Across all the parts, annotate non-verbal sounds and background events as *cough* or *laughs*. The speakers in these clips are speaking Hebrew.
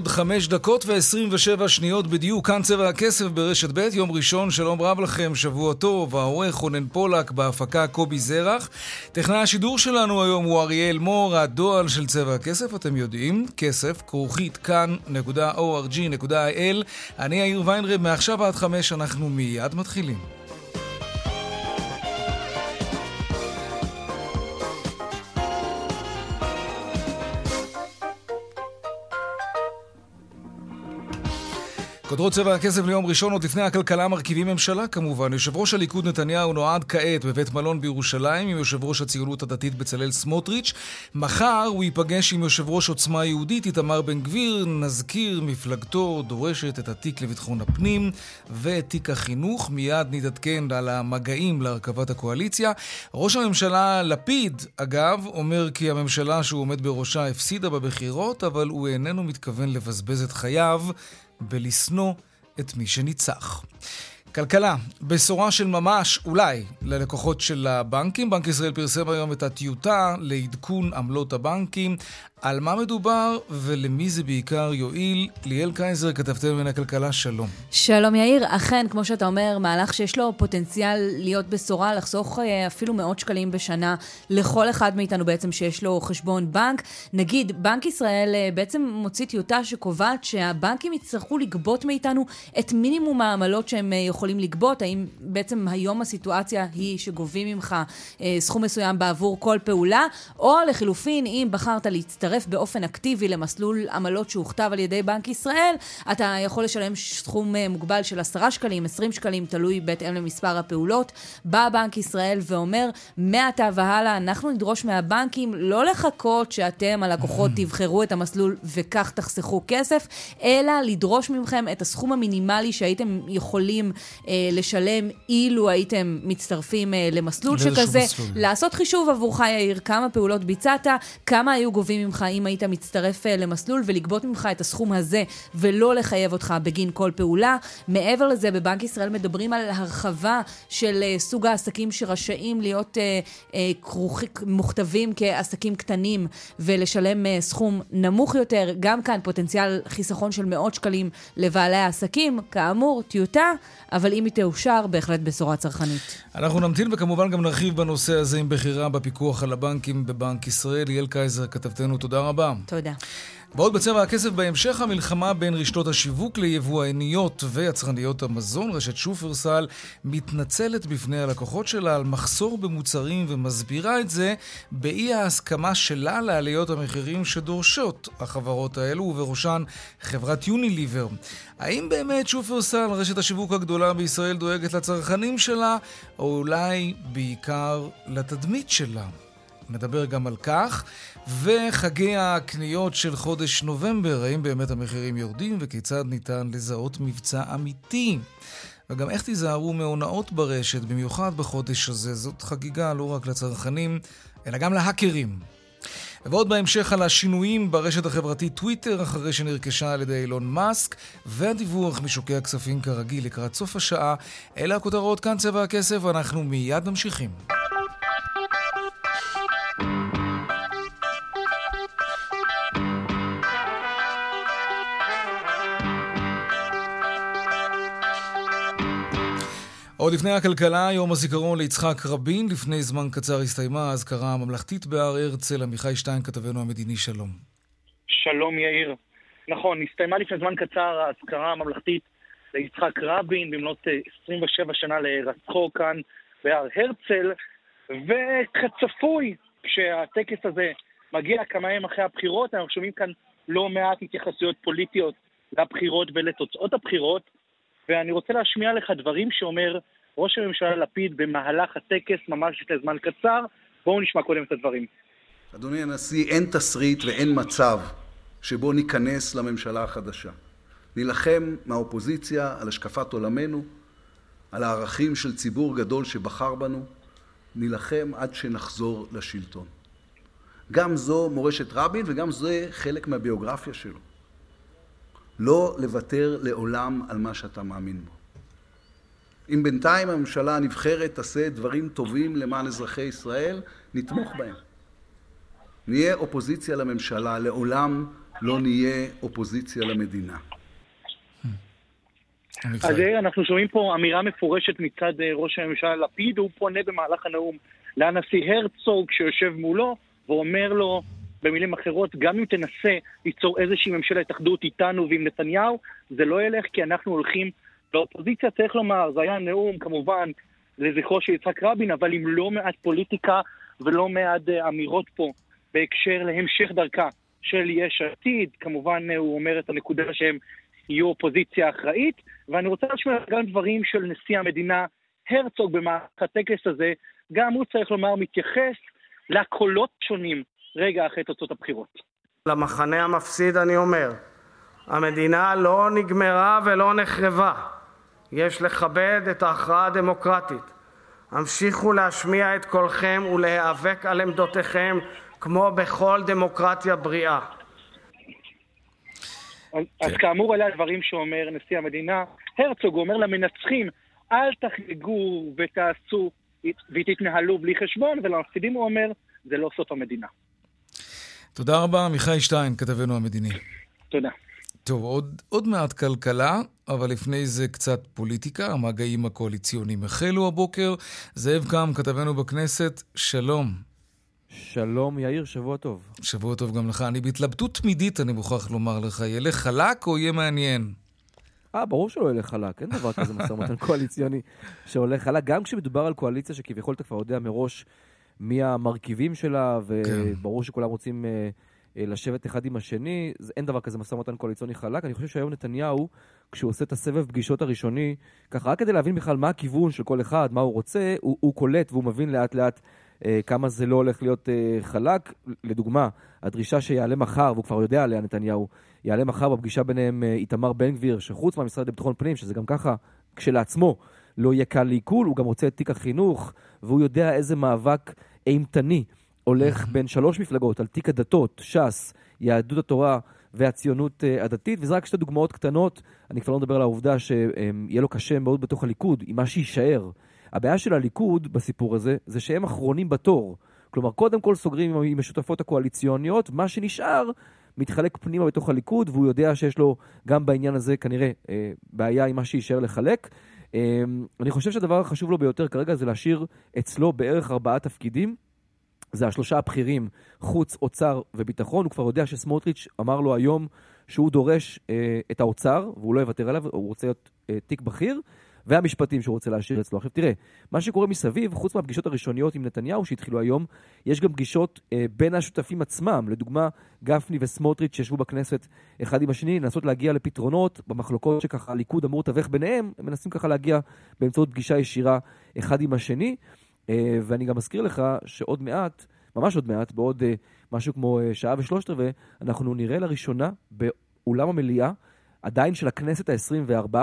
ארבע ועוד חמש דקות ועשרים ושבע שניות בדיוק, כאן צבע הכסף ברשת ב', יום ראשון, שלום רב לכם, שבוע טוב, העורך רונן פולק, בהפקה קובי זרח. טכנאי השידור שלנו היום הוא אריאל מור, הדועל של צבע הכסף, אתם יודעים, כסף, כרוכית כאן.org.il. אני יאיר ויינרב, מעכשיו עד חמש אנחנו מיד מתחילים. כותרות צבע הכסף ליום ראשון, עוד לפני הכלכלה מרכיבים ממשלה כמובן. יושב ראש הליכוד נתניהו נועד כעת בבית מלון בירושלים עם יושב ראש הציונות הדתית בצלאל סמוטריץ'. מחר הוא ייפגש עם יושב ראש עוצמה יהודית איתמר בן גביר. נזכיר, מפלגתו דורשת את התיק לביטחון הפנים ואת תיק החינוך. מיד נתעדכן על המגעים להרכבת הקואליציה. ראש הממשלה לפיד, אגב, אומר כי הממשלה שהוא עומד בראשה הפסידה בבחירות, אבל הוא איננו מתכוון לבזבז את חייו. ולשנוא את מי שניצח. כלכלה, בשורה של ממש, אולי, ללקוחות של הבנקים. בנק ישראל פרסם היום את הטיוטה לעדכון עמלות הבנקים. על מה מדובר ולמי זה בעיקר יועיל? ליאל קייזר, כתבתם מן הכלכלה, שלום. שלום יאיר, אכן, כמו שאתה אומר, מהלך שיש לו פוטנציאל להיות בשורה, לחסוך אה, אפילו מאות שקלים בשנה לכל אחד מאיתנו בעצם שיש לו חשבון בנק. נגיד, בנק ישראל אה, בעצם מוציא טיוטה שקובעת שהבנקים יצטרכו לגבות מאיתנו את מינימום העמלות שהם אה, יכולים לגבות. האם בעצם היום הסיטואציה היא שגובים ממך סכום מסוים בעבור כל פעולה, או לחילופין, אם בחרת להצטרף להצטרף באופן אקטיבי למסלול עמלות שהוכתב על ידי בנק ישראל, אתה יכול לשלם סכום אה, מוגבל של 10 שקלים, 20 שקלים, תלוי בהתאם למספר הפעולות. בא בנק ישראל ואומר, מעתה והלאה אנחנו נדרוש מהבנקים לא לחכות שאתם, הלקוחות, *clears throat* תבחרו את המסלול וכך תחסכו כסף, אלא לדרוש מכם את הסכום המינימלי שהייתם יכולים אה, לשלם אילו הייתם מצטרפים אה, למסלול שכזה. מסלול. לעשות חישוב עבורך, יאיר, כמה פעולות ביצעת, כמה היו גובים ממך אם היית מצטרף אה, למסלול ולגבות ממך את הסכום הזה ולא לחייב אותך בגין כל פעולה. מעבר לזה, בבנק ישראל מדברים על הרחבה של אה, סוג העסקים שרשאים להיות אה. מוכתבים כעסקים קטנים ולשלם סכום נמוך יותר. גם כאן פוטנציאל חיסכון של מאות שקלים לבעלי העסקים. כאמור, טיוטה, אבל אם היא תאושר, בהחלט בשורה צרכנית. אנחנו נמתין וכמובן גם נרחיב בנושא הזה עם בחירה בפיקוח על הבנקים בבנק ישראל. ליאל קייזר, כתבתנו, תודה רבה. תודה. ועוד בצבע הכסף בהמשך המלחמה בין רשתות השיווק ליבואניות ויצרניות המזון. רשת שופרסל מתנצלת בפני הלקוחות שלה על מחסור במוצרים ומסבירה את זה באי ההסכמה שלה לעליות המחירים שדורשות החברות האלו, ובראשן חברת יוניליבר. האם באמת שופרסל, רשת השיווק הגדולה בישראל, דואגת לצרכנים שלה, או אולי בעיקר לתדמית שלה? נדבר גם על כך. וחגי הקניות של חודש נובמבר, האם באמת המחירים יורדים וכיצד ניתן לזהות מבצע אמיתי? וגם איך תיזהרו מהונאות ברשת, במיוחד בחודש הזה. זאת חגיגה לא רק לצרכנים, אלא גם להאקרים. ועוד בהמשך על השינויים ברשת החברתית טוויטר אחרי שנרכשה על ידי אילון מאסק והדיווח משוקי הכספים כרגיל לקראת סוף השעה. אלה הכותרות כאן צבע הכסף, ואנחנו מיד ממשיכים. עוד לפני הכלכלה, יום הזיכרון ליצחק רבין. לפני זמן קצר הסתיימה האזכרה הממלכתית בהר הרצל. עמיחי שטיין, כתבנו המדיני, שלום. שלום, יאיר. נכון, הסתיימה לפני זמן קצר האזכרה הממלכתית ליצחק רבין במלאת 27 שנה להירצחו כאן בהר הרצל, וכצפוי, כשהטקס הזה מגיע כמה ימים אחרי הבחירות, אנחנו שומעים כאן לא מעט התייחסויות פוליטיות לבחירות ולתוצאות הבחירות. ואני רוצה להשמיע לך דברים שאומר ראש הממשלה לפיד במהלך הטקס ממש לפני זמן קצר. בואו נשמע קודם את הדברים. אדוני הנשיא, אין תסריט ואין מצב שבו ניכנס לממשלה החדשה. נילחם מהאופוזיציה על השקפת עולמנו, על הערכים של ציבור גדול שבחר בנו, נילחם עד שנחזור לשלטון. גם זו מורשת רבין וגם זה חלק מהביוגרפיה שלו. לא לוותר לעולם על מה שאתה מאמין בו. אם בינתיים הממשלה הנבחרת תעשה דברים טובים למען אזרחי ישראל, נתמוך בהם. נהיה אופוזיציה לממשלה, לעולם לא נהיה אופוזיציה למדינה. אז אנחנו שומעים פה אמירה מפורשת מצד אה, ראש הממשלה לפיד, הוא פונה במהלך הנאום לנשיא הרצוג שיושב מולו ואומר לו במילים אחרות, גם אם תנסה ליצור איזושהי ממשלת אחדות איתנו ועם נתניהו, זה לא ילך כי אנחנו הולכים לאופוזיציה, צריך לומר, זה היה נאום כמובן לזכרו של יצחק רבין, אבל עם לא מעט פוליטיקה ולא מעט אה, אמירות פה בהקשר להמשך דרכה של יש עתיד. כמובן, אה, הוא אומר את הנקודה שהם יהיו אופוזיציה אחראית, ואני רוצה לשמוע גם דברים של נשיא המדינה הרצוג במהלך הטקס הזה, גם הוא צריך לומר מתייחס לקולות שונים רגע אחרי תוצאות הבחירות. למחנה המפסיד אני אומר, המדינה לא נגמרה ולא נחרבה. יש לכבד את ההכרעה הדמוקרטית. המשיכו להשמיע את קולכם ולהיאבק על עמדותיכם כמו בכל דמוקרטיה בריאה. אז, כן. כאמור אלה הדברים שאומר נשיא המדינה. הרצוג אומר למנצחים, אל תחגגו ותעשו ותתנהלו בלי חשבון, ולמפסידים הוא אומר, זה לא סוף המדינה. תודה רבה, עמיחי שטיין, כתבנו המדיני. תודה. טוב, עוד, עוד מעט כלכלה, אבל לפני זה קצת פוליטיקה. המגעים הקואליציוניים החלו הבוקר. זאב קם, כתבנו בכנסת, שלום. שלום יאיר, שבוע טוב. שבוע טוב גם לך. אני בהתלבטות תמידית, אני מוכרח לומר לך. ילך חלק או יהיה מעניין? אה, ברור שלא ילך חלק, אין דבר כזה משא ומתן *laughs* קואליציוני שהולך חלק. גם כשמדובר על קואליציה שכביכול אתה כבר יודע מראש מי המרכיבים שלה, וברור כן. שכולם רוצים uh, לשבת אחד עם השני, אין דבר כזה משא ומתן קואליציוני חלק. אני חושב שהיום נתניהו, כשהוא עושה את הסבב פגישות הראשוני, ככה רק כדי להבין בכלל מה הכיוון של כל אחד, מה הוא רוצה, הוא, הוא קולט והוא מבין לאט לאט אה, כמה זה לא הולך להיות אה, חלק. לדוגמה, הדרישה שיעלה מחר, והוא כבר יודע עליה, נתניהו, יעלה מחר בפגישה ביניהם אה, איתמר בן גביר, שחוץ מהמשרד לביטחון פנים, שזה גם ככה כשלעצמו לא יהיה קל לעיכול, הוא גם רוצה את תיק החינוך, והוא יודע איזה מאבק אימתני הולך בין שלוש מפלגות על תיק הדתות, ש"ס, יהדות התורה והציונות הדתית, וזה רק שתי דוגמאות קטנות, אני כבר לא מדבר על העובדה שיהיה לו קשה מאוד בתוך הליכוד, עם מה שיישאר. הבעיה של הליכוד בסיפור הזה, זה שהם אחרונים בתור. כלומר, קודם כל סוגרים עם השותפות הקואליציוניות, מה שנשאר מתחלק פנימה בתוך הליכוד, והוא יודע שיש לו גם בעניין הזה כנראה אה, בעיה עם מה שיישאר לחלק. אה, אני חושב שהדבר החשוב לו ביותר כרגע זה להשאיר אצלו בערך ארבעה תפקידים. זה השלושה הבכירים, חוץ, אוצר וביטחון. הוא כבר יודע שסמוטריץ' אמר לו היום שהוא דורש אה, את האוצר, והוא לא יוותר עליו, הוא רוצה להיות אה, תיק בכיר. והמשפטים שהוא רוצה להשאיר אצלו. עכשיו תראה, מה שקורה מסביב, חוץ מהפגישות הראשוניות עם נתניהו שהתחילו היום, יש גם פגישות אה, בין השותפים עצמם. לדוגמה, גפני וסמוטריץ' שישבו בכנסת אחד עם השני, לנסות להגיע לפתרונות במחלוקות שככה הליכוד אמור לתווך ביניהם, הם מנסים ככה להגיע באמצעות פגישה ישירה אחד עם השני. אה, ואני גם מזכיר לך שעוד מעט, ממש עוד מעט, בעוד אה, משהו כמו אה, שעה ושלושת רבעי, אנחנו נראה לראשונה באולם המליאה, עדיין של הכנסת ה-24,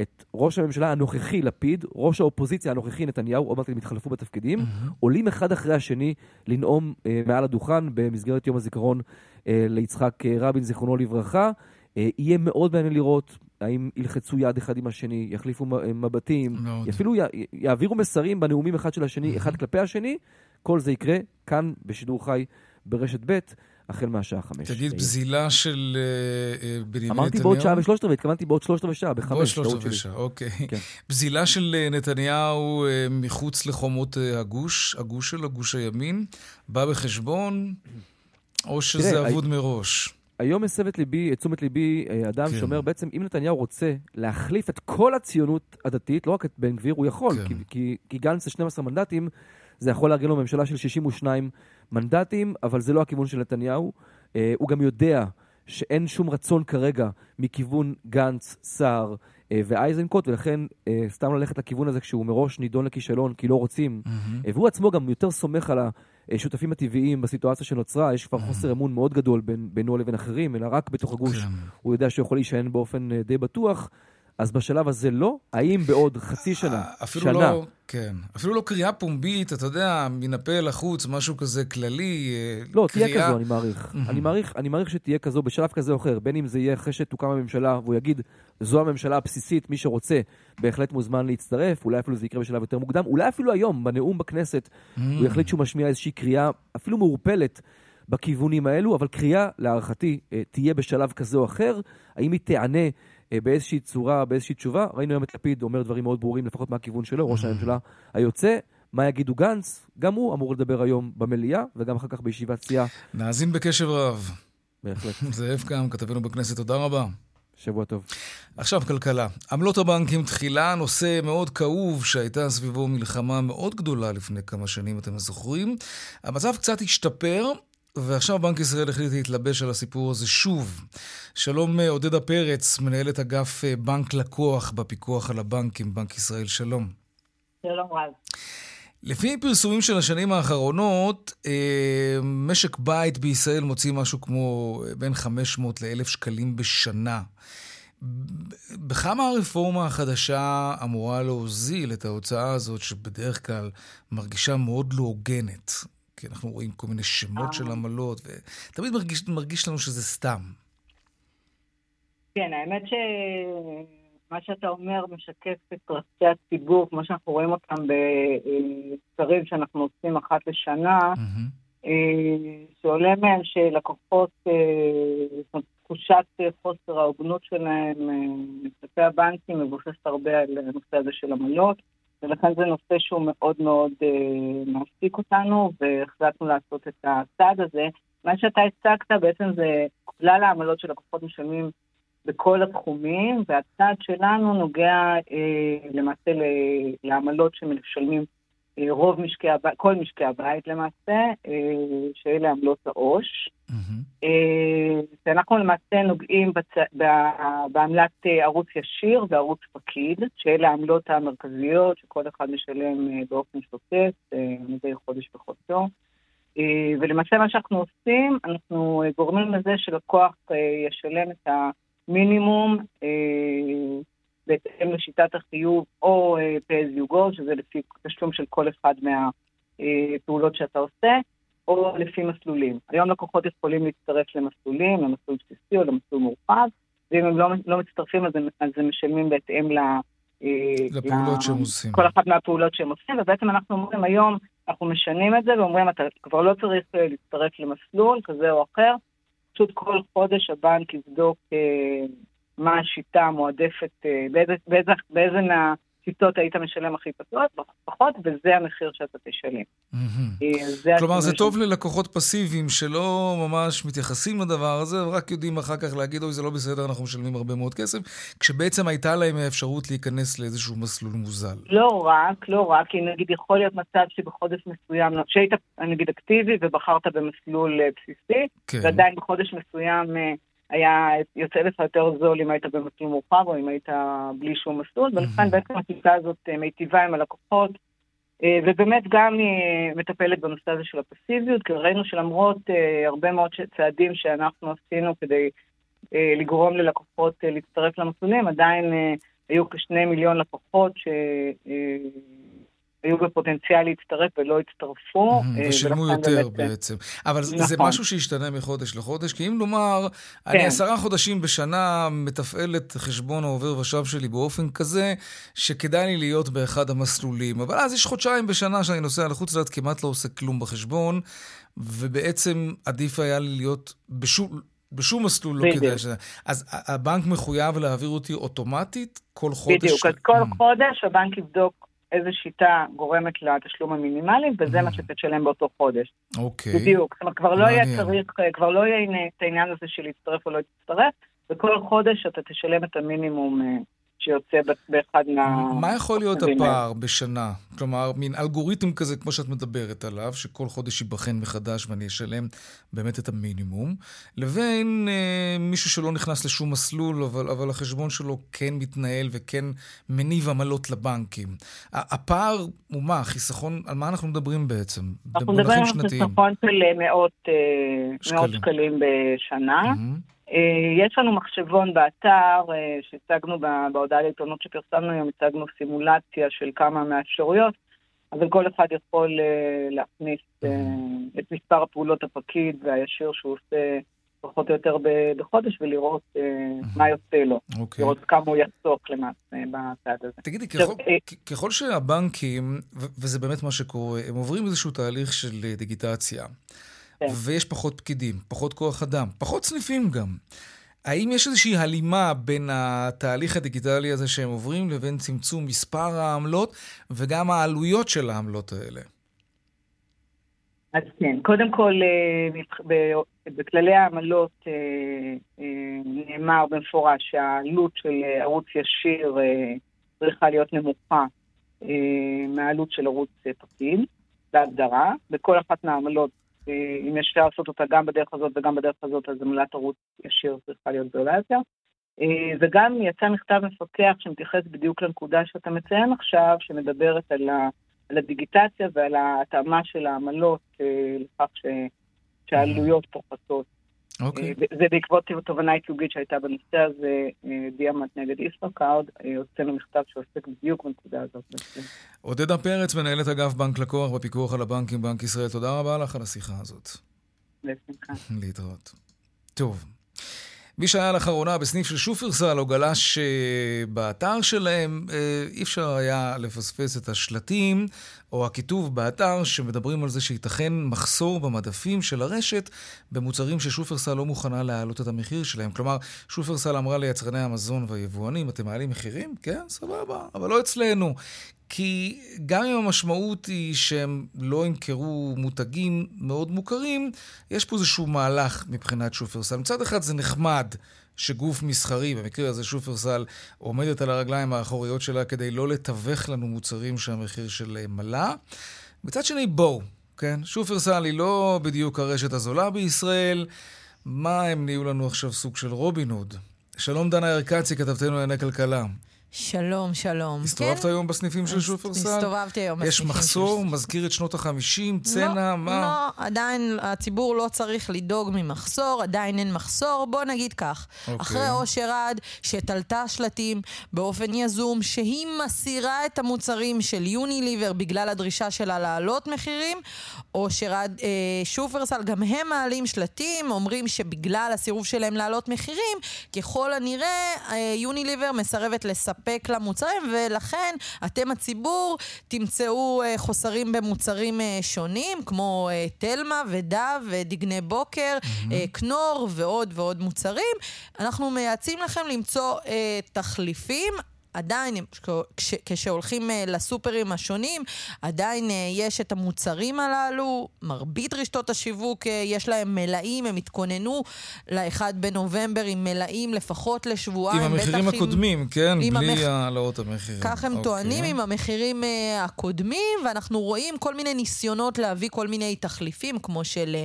את ראש הממשלה הנוכחי לפיד, ראש האופוזיציה הנוכחי נתניהו, עוד מעט הם יתחלפו בתפקידים, mm-hmm. עולים אחד אחרי השני לנאום אה, מעל הדוכן במסגרת יום הזיכרון אה, ליצחק אה, רבין, זיכרונו לברכה. אה, יהיה מאוד מעניין לראות האם ילחצו יד אחד עם השני, יחליפו אה, מבטים, מאוד. אפילו י, יעבירו מסרים בנאומים אחד של השני, mm-hmm. אחד כלפי השני. כל זה יקרה כאן בשידור חי ברשת ב'. החל מהשעה חמש. תגיד, בזילה של אה, אה, בנימין נתניהו? אמרתי בעוד שעה ושלושת רבעי, התכוונתי בעוד שלושת רבעי שעה, בחמש. בעוד שלושת רבעי שעה, אוקיי. כן. בזילה של אה, נתניהו מחוץ לחומות הגוש, הגוש של הגוש הימין, בא בחשבון, או שזה אבוד מראש? היום הסב את ליבי, את תשומת ליבי, אדם כן. שאומר בעצם, אם נתניהו רוצה להחליף את כל הציונות הדתית, לא רק את בן גביר, הוא יכול, כן. כי, כי, כי גנץ זה 12 מנדטים, זה יכול לארגן לו ממשלה של 62 מנדטים, אבל זה לא הכיוון של נתניהו. Uh, הוא גם יודע שאין שום רצון כרגע מכיוון גנץ, סער, ואייזנקוט, ולכן סתם ללכת לכיוון הזה כשהוא מראש נידון לכישלון כי לא רוצים. והוא עצמו גם יותר סומך על השותפים הטבעיים בסיטואציה שנוצרה, יש כבר חוסר אמון מאוד גדול בין, בינו לבין אחרים, אלא רק בתוך הגוש כן. הוא יודע שהוא יכול להישען באופן די בטוח. אז בשלב הזה לא? האם בעוד חצי שנה, אפילו שנה... לא, כן. אפילו לא קריאה פומבית, אתה יודע, מן הפה לחוץ, משהו כזה כללי, אה, לא, קריאה... תהיה כזו, אני מעריך. אני מעריך. אני מעריך שתהיה כזו בשלב כזה או אחר, בין אם זה יהיה אחרי שתוקם הממשלה, והוא יגיד, זו הממשלה הבסיסית, מי שרוצה, בהחלט מוזמן להצטרף, אולי אפילו זה יקרה בשלב יותר מוקדם, אולי אפילו היום, בנאום בכנסת, הוא יחליט שהוא משמיע איזושהי קריאה, אפילו מעורפלת. בכיוונים האלו, אבל קריאה, להערכתי, אה, תהיה בשלב כזה או אחר. האם היא תיענה אה, באיזושהי צורה, באיזושהי תשובה. ראינו היום את לפיד אומר דברים מאוד ברורים, לפחות מהכיוון שלו, ראש הממשלה היוצא. מה יגידו גנץ? גם הוא אמור לדבר היום במליאה, וגם אחר כך בישיבת סיעה. נאזין בקשב רב. בהחלט. *laughs* זאב קם, כתבנו בכנסת, תודה רבה. שבוע טוב. עכשיו כלכלה. עמלות הבנקים תחילה, נושא מאוד כאוב שהייתה סביבו מלחמה מאוד גדולה לפני כמה שנים, אתם זוכרים. המצב קצת השתפר, ועכשיו בנק ישראל החליט להתלבש על הסיפור הזה שוב. שלום אה, עודדה פרץ, מנהלת אגף אה, בנק לקוח בפיקוח על הבנקים, בנק ישראל, שלום. שלום רב. לפי פרסומים של השנים האחרונות, אה, משק בית בישראל מוציא משהו כמו בין 500 ל-1,000 שקלים בשנה. בכמה הרפורמה החדשה אמורה להוזיל את ההוצאה הזאת, שבדרך כלל מרגישה מאוד לא הוגנת? כי אנחנו רואים כל מיני שמות של אה. עמלות, ותמיד מרגיש, מרגיש לנו שזה סתם. כן, האמת שמה שאתה אומר משקף את רצי הציבור, כמו שאנחנו רואים אותם בסקרים שאנחנו עושים אחת לשנה, mm-hmm. שעולה מהם שלקוחות, אה, תחושת חוסר ההוגנות שלהם כלפי הבנקים מבוססת הרבה על הנושא הזה של עמלות. ולכן זה נושא שהוא מאוד מאוד אה, מעסיק אותנו, והחלטנו לעשות את הצעד הזה. מה שאתה הצגת בעצם זה כלל העמלות שלקוחות משלמים בכל התחומים, והצעד שלנו נוגע אה, למעשה לעמלות שמשלמים רוב משקי הבית, כל משקי הבית למעשה, אה, שאלה עמלות העו"ש. Mm-hmm. ואנחנו למעשה נוגעים בצ... בעמלת ערוץ ישיר וערוץ פקיד, שאלה העמלות המרכזיות שכל אחד משלם באופן שוטף מדי חודש בחודשו. ולמעשה מה שאנחנו עושים, אנחנו גורמים לזה שלקוח ישלם את המינימום בהתאם לשיטת החיוב או pay as you go, שזה לפי תשלום של כל אחד מהפעולות uh, שאתה עושה, או לפי מסלולים. היום לקוחות יכולים להצטרף למסלולים, למסלול בסיסי או למסלול מורחב, ואם הם לא, לא מצטרפים אז הם, אז הם משלמים בהתאם ל... אה, לפעולות שהם עושים. כל אחת מהפעולות שהם עושים, ובעצם אנחנו אומרים היום, אנחנו משנים את זה ואומרים, אתה כבר לא צריך להצטרף למסלול כזה או אחר, פשוט כל חודש הבנק יבדוק מה השיטה המועדפת, אה, באיזה, באיזה, באיזה מהשיטות היית משלם הכי פחות, פחות, וזה המחיר שאתה תשלם. אה, כלומר, זה טוב ללקוחות פסיביים שלא ממש מתייחסים לדבר הזה, ורק יודעים אחר כך להגיד, אוי, זה לא בסדר, אנחנו משלמים הרבה מאוד כסף, כשבעצם הייתה להם האפשרות להיכנס לאיזשהו מסלול מוזל. לא רק, לא רק, כי נגיד יכול להיות מצב שבחודש מסוים, שהיית נגיד אקטיבי ובחרת במסלול אה, בסיסי, כן. ועדיין בחודש מסוים... היה יוצא לך יותר זול אם היית במסלול מאוחר או אם היית בלי שום מסלול, ולכן בעצם השיטה הזאת אה, מיטיבה עם הלקוחות, אה, ובאמת גם היא מטפלת בנושא הזה של הפסיביות, כי ראינו שלמרות אה, הרבה מאוד צעדים שאנחנו עשינו כדי לגרום ללקוחות להצטרף למסלולים, עדיין היו כשני מיליון לקוחות ש... היו בפוטנציאל להצטרף ולא הצטרפו. אה, ושילמו יותר באמת... בעצם. אבל נכון. זה משהו שהשתנה מחודש לחודש, כי אם נאמר, כן. אני עשרה חודשים בשנה מתפעל את חשבון העובר ושב שלי באופן כזה, שכדאי לי להיות באחד המסלולים. אבל אז יש חודשיים בשנה שאני נוסע לחוץ לארץ, כמעט לא עושה כלום בחשבון, ובעצם עדיף היה לי להיות בשום... בשום מסלול לא כדאי ש... אז הבנק מחויב להעביר אותי אוטומטית כל חודש? בדיוק, אז כל. חודש הבנק יבדוק איזה שיטה גורמת לתשלום המינימלי, וזה מה mm. שתשלם באותו חודש. אוקיי. בדיוק. זאת אומרת, כבר לא יהיה צריך, כבר לא יהיה את העניין הזה של להצטרף או לא להצטרף, וכל חודש אתה תשלם את המינימום שיוצא באחד מה... מה יכול להיות הפער בשנה? כלומר, מין אלגוריתם כזה, כמו שאת מדברת עליו, שכל חודש ייבחן מחדש ואני אשלם באמת את המינימום, לבין אה, מישהו שלא נכנס לשום מסלול, אבל, אבל החשבון שלו כן מתנהל וכן מניב עמלות לבנקים. הפער הוא מה? חיסכון, על מה אנחנו מדברים בעצם? אנחנו מדברים על חיסכון של מאות, אה. מאות שקלים בשנה. Mm-hmm. אה, יש לנו מחשבון באתר אה, שהצגנו בהודעה לעיתונות שפרסמנו היום, הצגנו סימולציה של כמה מהאפשרויות, אבל כל אחד יכול אה, להכניס את מספר הפעולות הפקיד והישיר שהוא עושה פחות או יותר בחודש ולראות מה יוצא לו. אוקיי. לראות כמה הוא יחסוך למעשה בצד הזה. תגידי, ככל שהבנקים, וזה באמת מה שקורה, הם עוברים איזשהו תהליך של דיגיטציה. כן. ויש פחות פקידים, פחות כוח אדם, פחות סניפים גם. האם יש איזושהי הלימה בין התהליך הדיגיטלי הזה שהם עוברים לבין צמצום מספר העמלות וגם העלויות של העמלות האלה? אז כן, קודם כל, אה, בכללי העמלות אה, אה, נאמר במפורש שהעלות של ערוץ ישיר צריכה להיות נמוכה מהעלות של ערוץ פקיד, בהגדרה. בכל אחת מהעמלות אם אפשר לעשות אותה גם בדרך הזאת וגם בדרך הזאת, אז עמלת ערוץ ישיר צריכה להיות גדולה יותר. אה, וגם יצא מכתב מפקח שמתייחס בדיוק לנקודה שאתה מציין עכשיו, שמדברת על, ה, על הדיגיטציה ועל ההתאמה של העמלות אה, לכך ש, שהעלויות פוחתות אוקיי. זה בעקבות תובנה ייצוגית שהייתה בנושא הזה, אה, דיאמט נגד ישראכרד, אה, הוצאנו מכתב שעוסק בדיוק בנקודה הזאת. עודדה פרץ, מנהלת אגף בנק לקוח בפיקוח על הבנקים, בנק ישראל, תודה רבה לך על השיחה הזאת. בשמחה. *laughs* להתראות. טוב. מי שהיה לאחרונה בסניף של שופרסל או גלש באתר שלהם, אה, אי אפשר היה לפספס את השלטים או הכיתוב באתר שמדברים על זה שייתכן מחסור במדפים של הרשת במוצרים ששופרסל לא מוכנה להעלות את המחיר שלהם. כלומר, שופרסל אמרה ליצרני המזון והיבואנים, אתם מעלים מחירים? כן, סבבה, אבל לא אצלנו. כי גם אם המשמעות היא שהם לא ימכרו מותגים מאוד מוכרים, יש פה איזשהו מהלך מבחינת שופרסל. מצד אחד זה נחמד שגוף מסחרי, במקרה הזה שופרסל, עומדת על הרגליים האחוריות שלה כדי לא לתווך לנו מוצרים שהמחיר שלהם מלא. מצד שני, בואו, כן? שופרסל היא לא בדיוק הרשת הזולה בישראל. מה הם נהיו לנו עכשיו סוג של רובין הוד? שלום דנה ירקצי, כתבתנו לענייני כלכלה. שלום, שלום. הסתובבת כן? היום בסניפים של שופרסל? הסתובבתי היום בסניפים של... יש מחסור? של... מזכיר את שנות החמישים? צנע? לא, מה? לא, עדיין הציבור לא צריך לדאוג ממחסור, עדיין אין מחסור. בוא נגיד כך, אוקיי. אחרי אושר עד, שתלתה שלטים באופן יזום, שהיא מסירה את המוצרים של יוניליבר בגלל הדרישה שלה להעלות מחירים, אושר עד, אה, שופרסל, גם הם מעלים שלטים, אומרים שבגלל הסירוב שלהם להעלות מחירים, ככל הנראה אה, יוניליבר מסרבת לספר. לספק למוצרים, ולכן אתם הציבור תמצאו אה, חוסרים במוצרים אה, שונים, כמו אה, תלמה ודב ודגני בוקר, mm-hmm. כנור ועוד ועוד מוצרים. אנחנו מייעצים לכם למצוא תחליפים. עדיין, כש, כשהולכים אה, לסופרים השונים, עדיין אה, יש את המוצרים הללו. מרבית רשתות השיווק אה, יש להם מלאים, הם התכוננו ל-1 בנובמבר עם מלאים לפחות לשבועיים. עם המחירים הקודמים, עם... כן? בלי העלאות המח... המחירים. כך הם. אוקיי. טוענים עם המחירים הקודמים, ואנחנו רואים כל מיני ניסיונות להביא כל מיני תחליפים, כמו של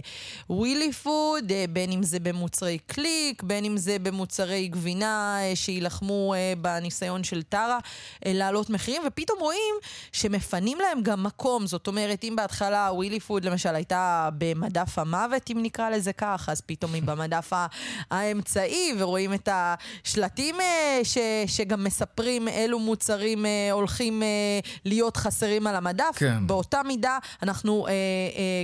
ווילי פוד, בין אם זה במוצרי קליק, בין אם זה במוצרי גבינה שיילחמו בניסיון של טרה אה, להעלות מחירים, ופתאום רואים שמפנים להם גם מקום. זאת אומרת, אם בהתחלה ווילי פוד למשל הייתה במדף המוות, אם נקרא לזה כך, אז פתאום היא במדף האמצעי, ורואים את השלטים אה, ש, שגם מספרים אילו מוצרים אה, הולכים להיות חסרים על המדף. כן. באותה מידה, אנחנו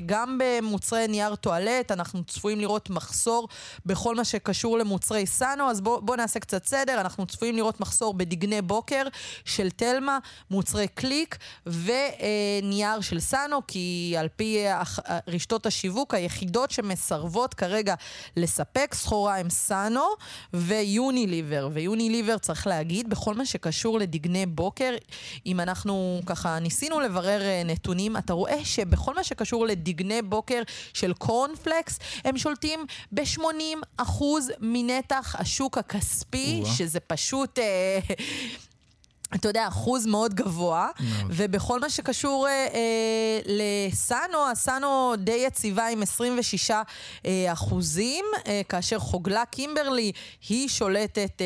גם במוצרי נייר טואלט, אנחנו צפויים לראות מחסור בכל מה שקשור למוצרי סאנו, אז בואו בוא נעשה קצת סדר, אנחנו צפויים לראות מחסור בדגני בוקר של תלמה, מוצרי קליק ונייר של סאנו, כי על פי רשתות השיווק היחידות שמסרבות כרגע לספק סחורה הם סאנו ויוניליבר. ויוניליבר, צריך להגיד, בכל מה שקשור לדגני בוקר, אם אנחנו ככה ניסינו לברר אה, נתונים, אתה רואה שבכל מה שקשור לדגני בוקר של קורנפלקס, הם שולטים ב-80% מנתח השוק הכספי, שזה פשוט... אה, אתה יודע, אחוז מאוד גבוה, ובכל מה שקשור אה, אה, לסאנו, הסאנו די יציבה עם 26 אה, אחוזים, אה, כאשר חוגלה קימברלי היא שולטת אה,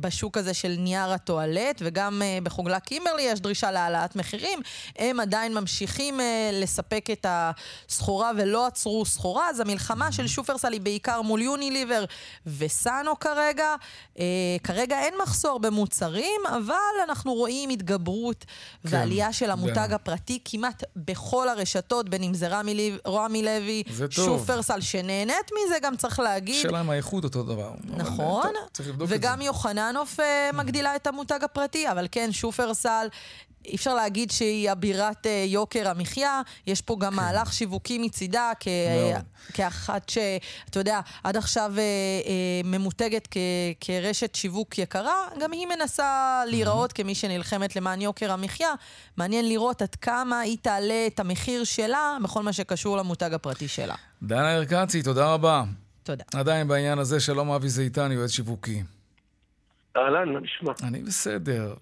בשוק הזה של נייר הטואלט, וגם אה, בחוגלה קימברלי יש דרישה להעלאת מחירים. הם עדיין ממשיכים אה, לספק את הסחורה ולא עצרו סחורה, אז המלחמה של שופרסל היא בעיקר מול יוניליבר וסאנו כרגע. אה, כרגע אין מחסור במוצרים, אבל... אנחנו רואים התגברות כן, ועלייה של המותג כן. הפרטי כמעט בכל הרשתות, בין אם זה רמי, לב, רמי לוי, שופרסל, שנהנית מזה, גם צריך להגיד. שאלה אם האיכות אותו דבר. נכון, וגם יוחננוף אה, מגדילה את המותג הפרטי, אבל כן, שופרסל אי אפשר להגיד שהיא אבירת uh, יוקר המחיה, יש פה גם כן. מהלך שיווקי מצידה, כ- כאחת שאתה יודע, עד עכשיו uh, uh, ממותגת כ- כרשת שיווק יקרה, גם היא מנסה להיראות כמי שנלחמת למען יוקר המחיה. מעניין לראות עד כמה היא תעלה את המחיר שלה בכל מה שקשור למותג הפרטי שלה. דנה ארקצי, תודה רבה. תודה. עדיין בעניין הזה, שלום אבי זיתן, יועץ שיווקי. אהלן, מה נשמע? אני בסדר.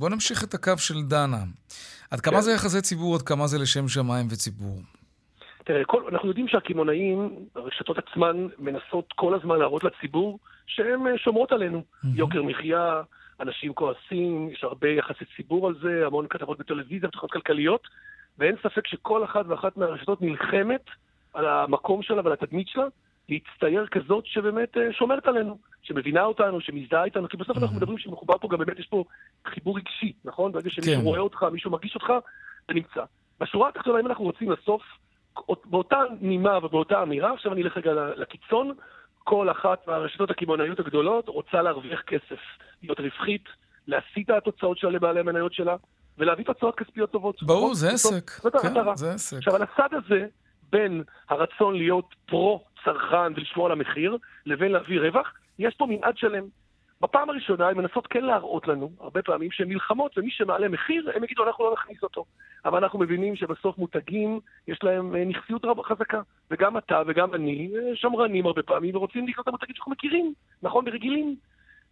אמ, בוא נמשיך את הקו של דנה. עד כמה כן. זה יחסי ציבור, עד כמה זה לשם שמיים וציבור? תראה, כל, אנחנו יודעים שהקמעונאים, הרשתות עצמן, מנסות כל הזמן להראות לציבור שהן אה, שומרות עלינו. Mm-hmm. יוקר מחיה, אנשים כועסים, יש הרבה יחסי ציבור על זה, המון כתבות בטלוויזיה, בתוכניות כלכליות, ואין ספק שכל אחת ואחת מהרשתות נלחמת על המקום שלה ועל התדמית שלה, להצטייר כזאת שבאמת אה, שומרת עלינו, שמבינה אותנו, שמזדהה איתנו, כי בסוף אנחנו מדברים שמחובר פה גם באמת, יש פה חיבור רגשי, נכון? ברגע שמישהו כן. רואה אותך, מישהו מרגיש אותך, זה נמצא. בשורה התחתונה, אם אנחנו רוצים לסוף, באותה נימה ובאותה אמירה, עכשיו אני אלך רגע לקיצון, כל אחת מהרשתות הקמעונאיות הגדולות רוצה להרוויח כסף, להיות רווחית, להסיט את התוצאות שלה לבעלי המניות שלה, ולהביא תוצאות כספיות טובות. ברור? זה עסק. זאת המטרה. כן, עכשיו, על הצד הזה, בין הרצון להיות פרו-צרכן ולשמור על המחיר, לבין להביא רווח, יש פה מנעד שלם. בפעם הראשונה הן מנסות כן להראות לנו, הרבה פעמים, שהן מלחמות, ומי שמעלה מחיר, הם יגידו, אנחנו לא נכניס אותו. אבל אנחנו מבינים שבסוף מותגים, יש להם אה, נכסיות רבה חזקה. וגם אתה וגם אני אה, שמרנים הרבה פעמים, ורוצים לקנות את המותגים שאנחנו מכירים, נכון, ברגילים.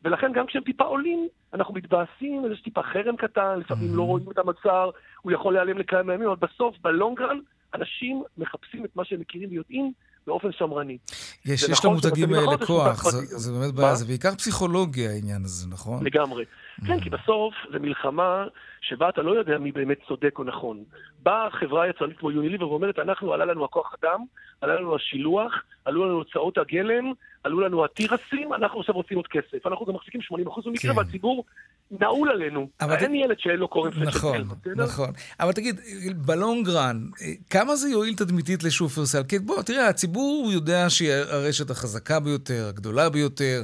ולכן גם כשהם טיפה עולים, אנחנו מתבאסים, יש טיפה חרם קטן, לפעמים לא רואים את המצר, הוא יכול להיעלם לכמה ימים, אבל בסוף, בלונגרן, אנשים מחפשים את מה שהם מכירים ויודעים באופן שמרני. יש, יש נכון למותגים האלה כוח, זה, זה באמת בעיה, זה בעיקר פסיכולוגיה העניין הזה, נכון? לגמרי. כן, כי בסוף זה מלחמה שבה אתה לא יודע מי באמת צודק או נכון. באה חברה יצרנית כמו יוניליבר ואומרת, אנחנו, עלה לנו הכוח אדם, עלה לנו השילוח, עלו לנו הוצאות הגלם, עלו לנו התירסים, אנחנו עכשיו רוצים עוד כסף. אנחנו גם מחזיקים 80% במקרה, כן. והציבור נעול עלינו. אבל אין ילד שאין לו קורן פלט נכון, נכון. אבל תגיד, בלונגרן, כמה זה יועיל תדמיתית לשופרסל? כי בוא, תראה, הציבור יודע שהיא הרשת החזקה ביותר, הגדולה ביותר.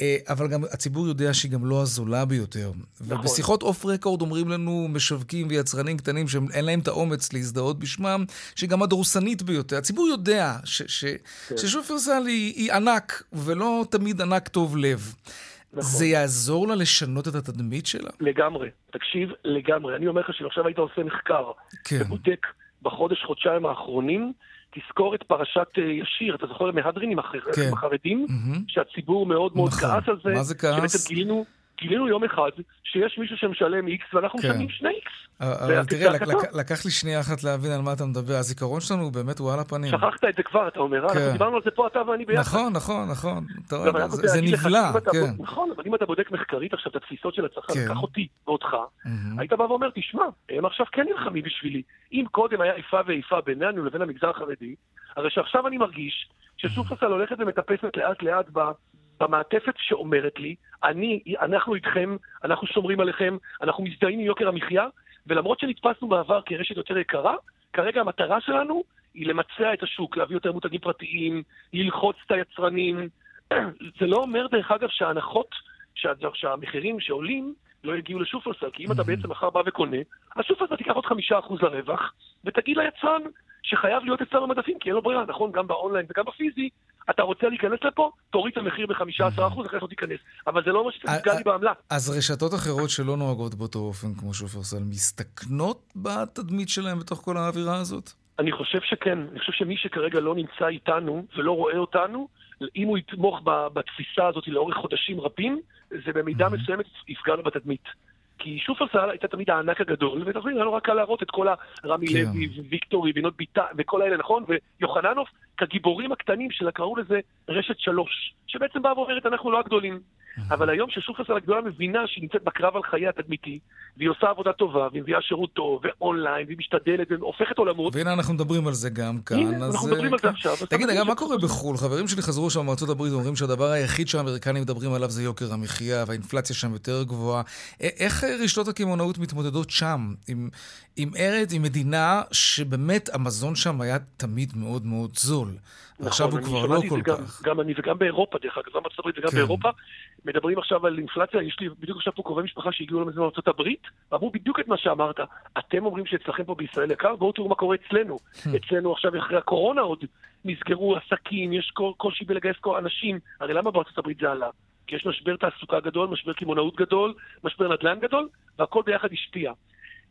אה, אבל גם הציבור יודע שהיא גם לא הזולה ביותר. נכון. ובשיחות אוף רקורד אומרים לנו משווקים ויצרנים קטנים שאין להם את האומץ להזדהות בשמם, שהיא גם הדורסנית ביותר. הציבור יודע ש- ש- כן. ששופרסל היא, היא ענק, ולא תמיד ענק טוב לב. נכון. זה יעזור לה לשנות את התדמית שלה? לגמרי. תקשיב, לגמרי. אני אומר לך שעכשיו היית עושה מחקר, כן. ובודק בחודש, חודשיים האחרונים, תזכור את פרשת אה, ישיר, אתה זוכר מהדרין עם, החר... כן. עם החרדים, mm-hmm. שהציבור מאוד מאוד נכון. כעס על זה. מה זה כעס? שבעצם גילינו, גילינו יום אחד שיש מישהו שמשלם X ואנחנו כן. משלמים 2X. אבל תראה, לק, לק, לקח לי שנייה אחת להבין על מה אתה מדבר. הזיכרון שלנו הוא באמת הוא על הפנים. שכחת את זה כבר, אתה אומר, אה? כן. אנחנו דיברנו על זה פה, אתה ואני ביחד. נכון, נכון, נכון. אתה רואה, זה, זה נבלע, כן. נכון, אבל אם אתה בודק מחקרית עכשיו את התפיסות של הצרכן, כן. קח אותי ואותך, mm-hmm. היית בא ואומר, תשמע, הם עכשיו כן נלחמים בשבילי. אם קודם היה איפה ואיפה בינינו לבין המגזר החרדי, הרי שעכשיו אני מרגיש ששופרסל הולכת ומטפסת לאט לאט במעטפת שאומרת לי, אני, אנחנו איתכם, אנחנו שומרים עליכם, אנחנו מזדהים עם יוקר המחיה, ולמרות שנתפסנו בעבר כרשת יותר יקרה, כרגע המטרה שלנו היא למצע את השוק, להביא יותר מותגים פרטיים, ללחוץ את היצרנים. *clears throat* זה לא אומר, דרך אגב, שההנחות, שה, שהמחירים שעולים, לא יגיעו לשופרסל, כי אם אתה בעצם מחר בא וקונה, אז שופרסל תיקח עוד חמישה אחוז לרווח, ותגיד ליצרן שחייב להיות אצלנו במדפים, כי אין לו ברירה, נכון? גם באונליין וגם בפיזי, אתה רוצה להיכנס לפה, תוריד את המחיר ב-15%, אחרי זה תיכנס. אבל זה לא אומר שתפגע לי בעמלה. אז רשתות אחרות שלא נוהגות באותו אופן כמו שופרסל, מסתכנות בתדמית שלהם בתוך כל האווירה הזאת? אני חושב שכן. אני חושב שמי שכרגע לא נמצא איתנו ולא רואה אותנו, אם הוא יתמוך בתפיסה הזאת לאורך חודשים רבים, זה במידה מסוימת יפגע לו בתדמית. כי שופרסל הייתה תמיד הענק הגדול, ותכף היה לו רק קל להראות את כל הרמי כן. לוי וויקטורי וינות ביטה וכל האלה, נכון? ויוחננוף כגיבורים הקטנים שלה קראו לזה רשת שלוש, שבעצם באה ואומרת, אנחנו לא הגדולים. אבל היום ששופרסל הגדולה מבינה שהיא נמצאת בקרב על חיי התדמיתי, והיא עושה עבודה טובה, והיא מביאה שירות טוב, ואונליין, והיא משתדלת, והופכת עולמות. והנה אנחנו מדברים על זה גם כאן. הנה, אנחנו מדברים על זה עכשיו. תגיד, אגב, מה קורה בחו"ל? חברים שלי חזרו שם מארצות הברית ואומרים שהדבר היחיד שהאמריקנים מדברים עליו זה יוקר המחיה, והאינפלציה שם יותר גבוהה. איך רשתות הקמעונאות מתמודדות שם? עם, עם ארץ, עם מדינה שבאמת המזון שם היה תמיד מאוד מאוד זול. נכון, עכשיו הוא כבר לא כל גם, כך. גם אני וגם באירופה, דרך אגב, גם בארצות הברית וגם כן. באירופה, מדברים עכשיו על אינפלציה, יש לי בדיוק עכשיו פה קרובי משפחה שהגיעו למזון בארצות הברית, ואמרו בדיוק את מה שאמרת. אתם אומרים שאצלכם פה בישראל יקר, בואו תראו מה קורה אצלנו. *laughs* אצלנו עכשיו, אחרי הקורונה עוד, נסגרו עסקים, יש קושי בלגייס אנשים. הרי למה בארצות הברית זה עלה? כי יש משבר תעסוקה גדול, משבר קמעונאות גדול, משבר נדל"ן גדול, והכל ביחד השפיע.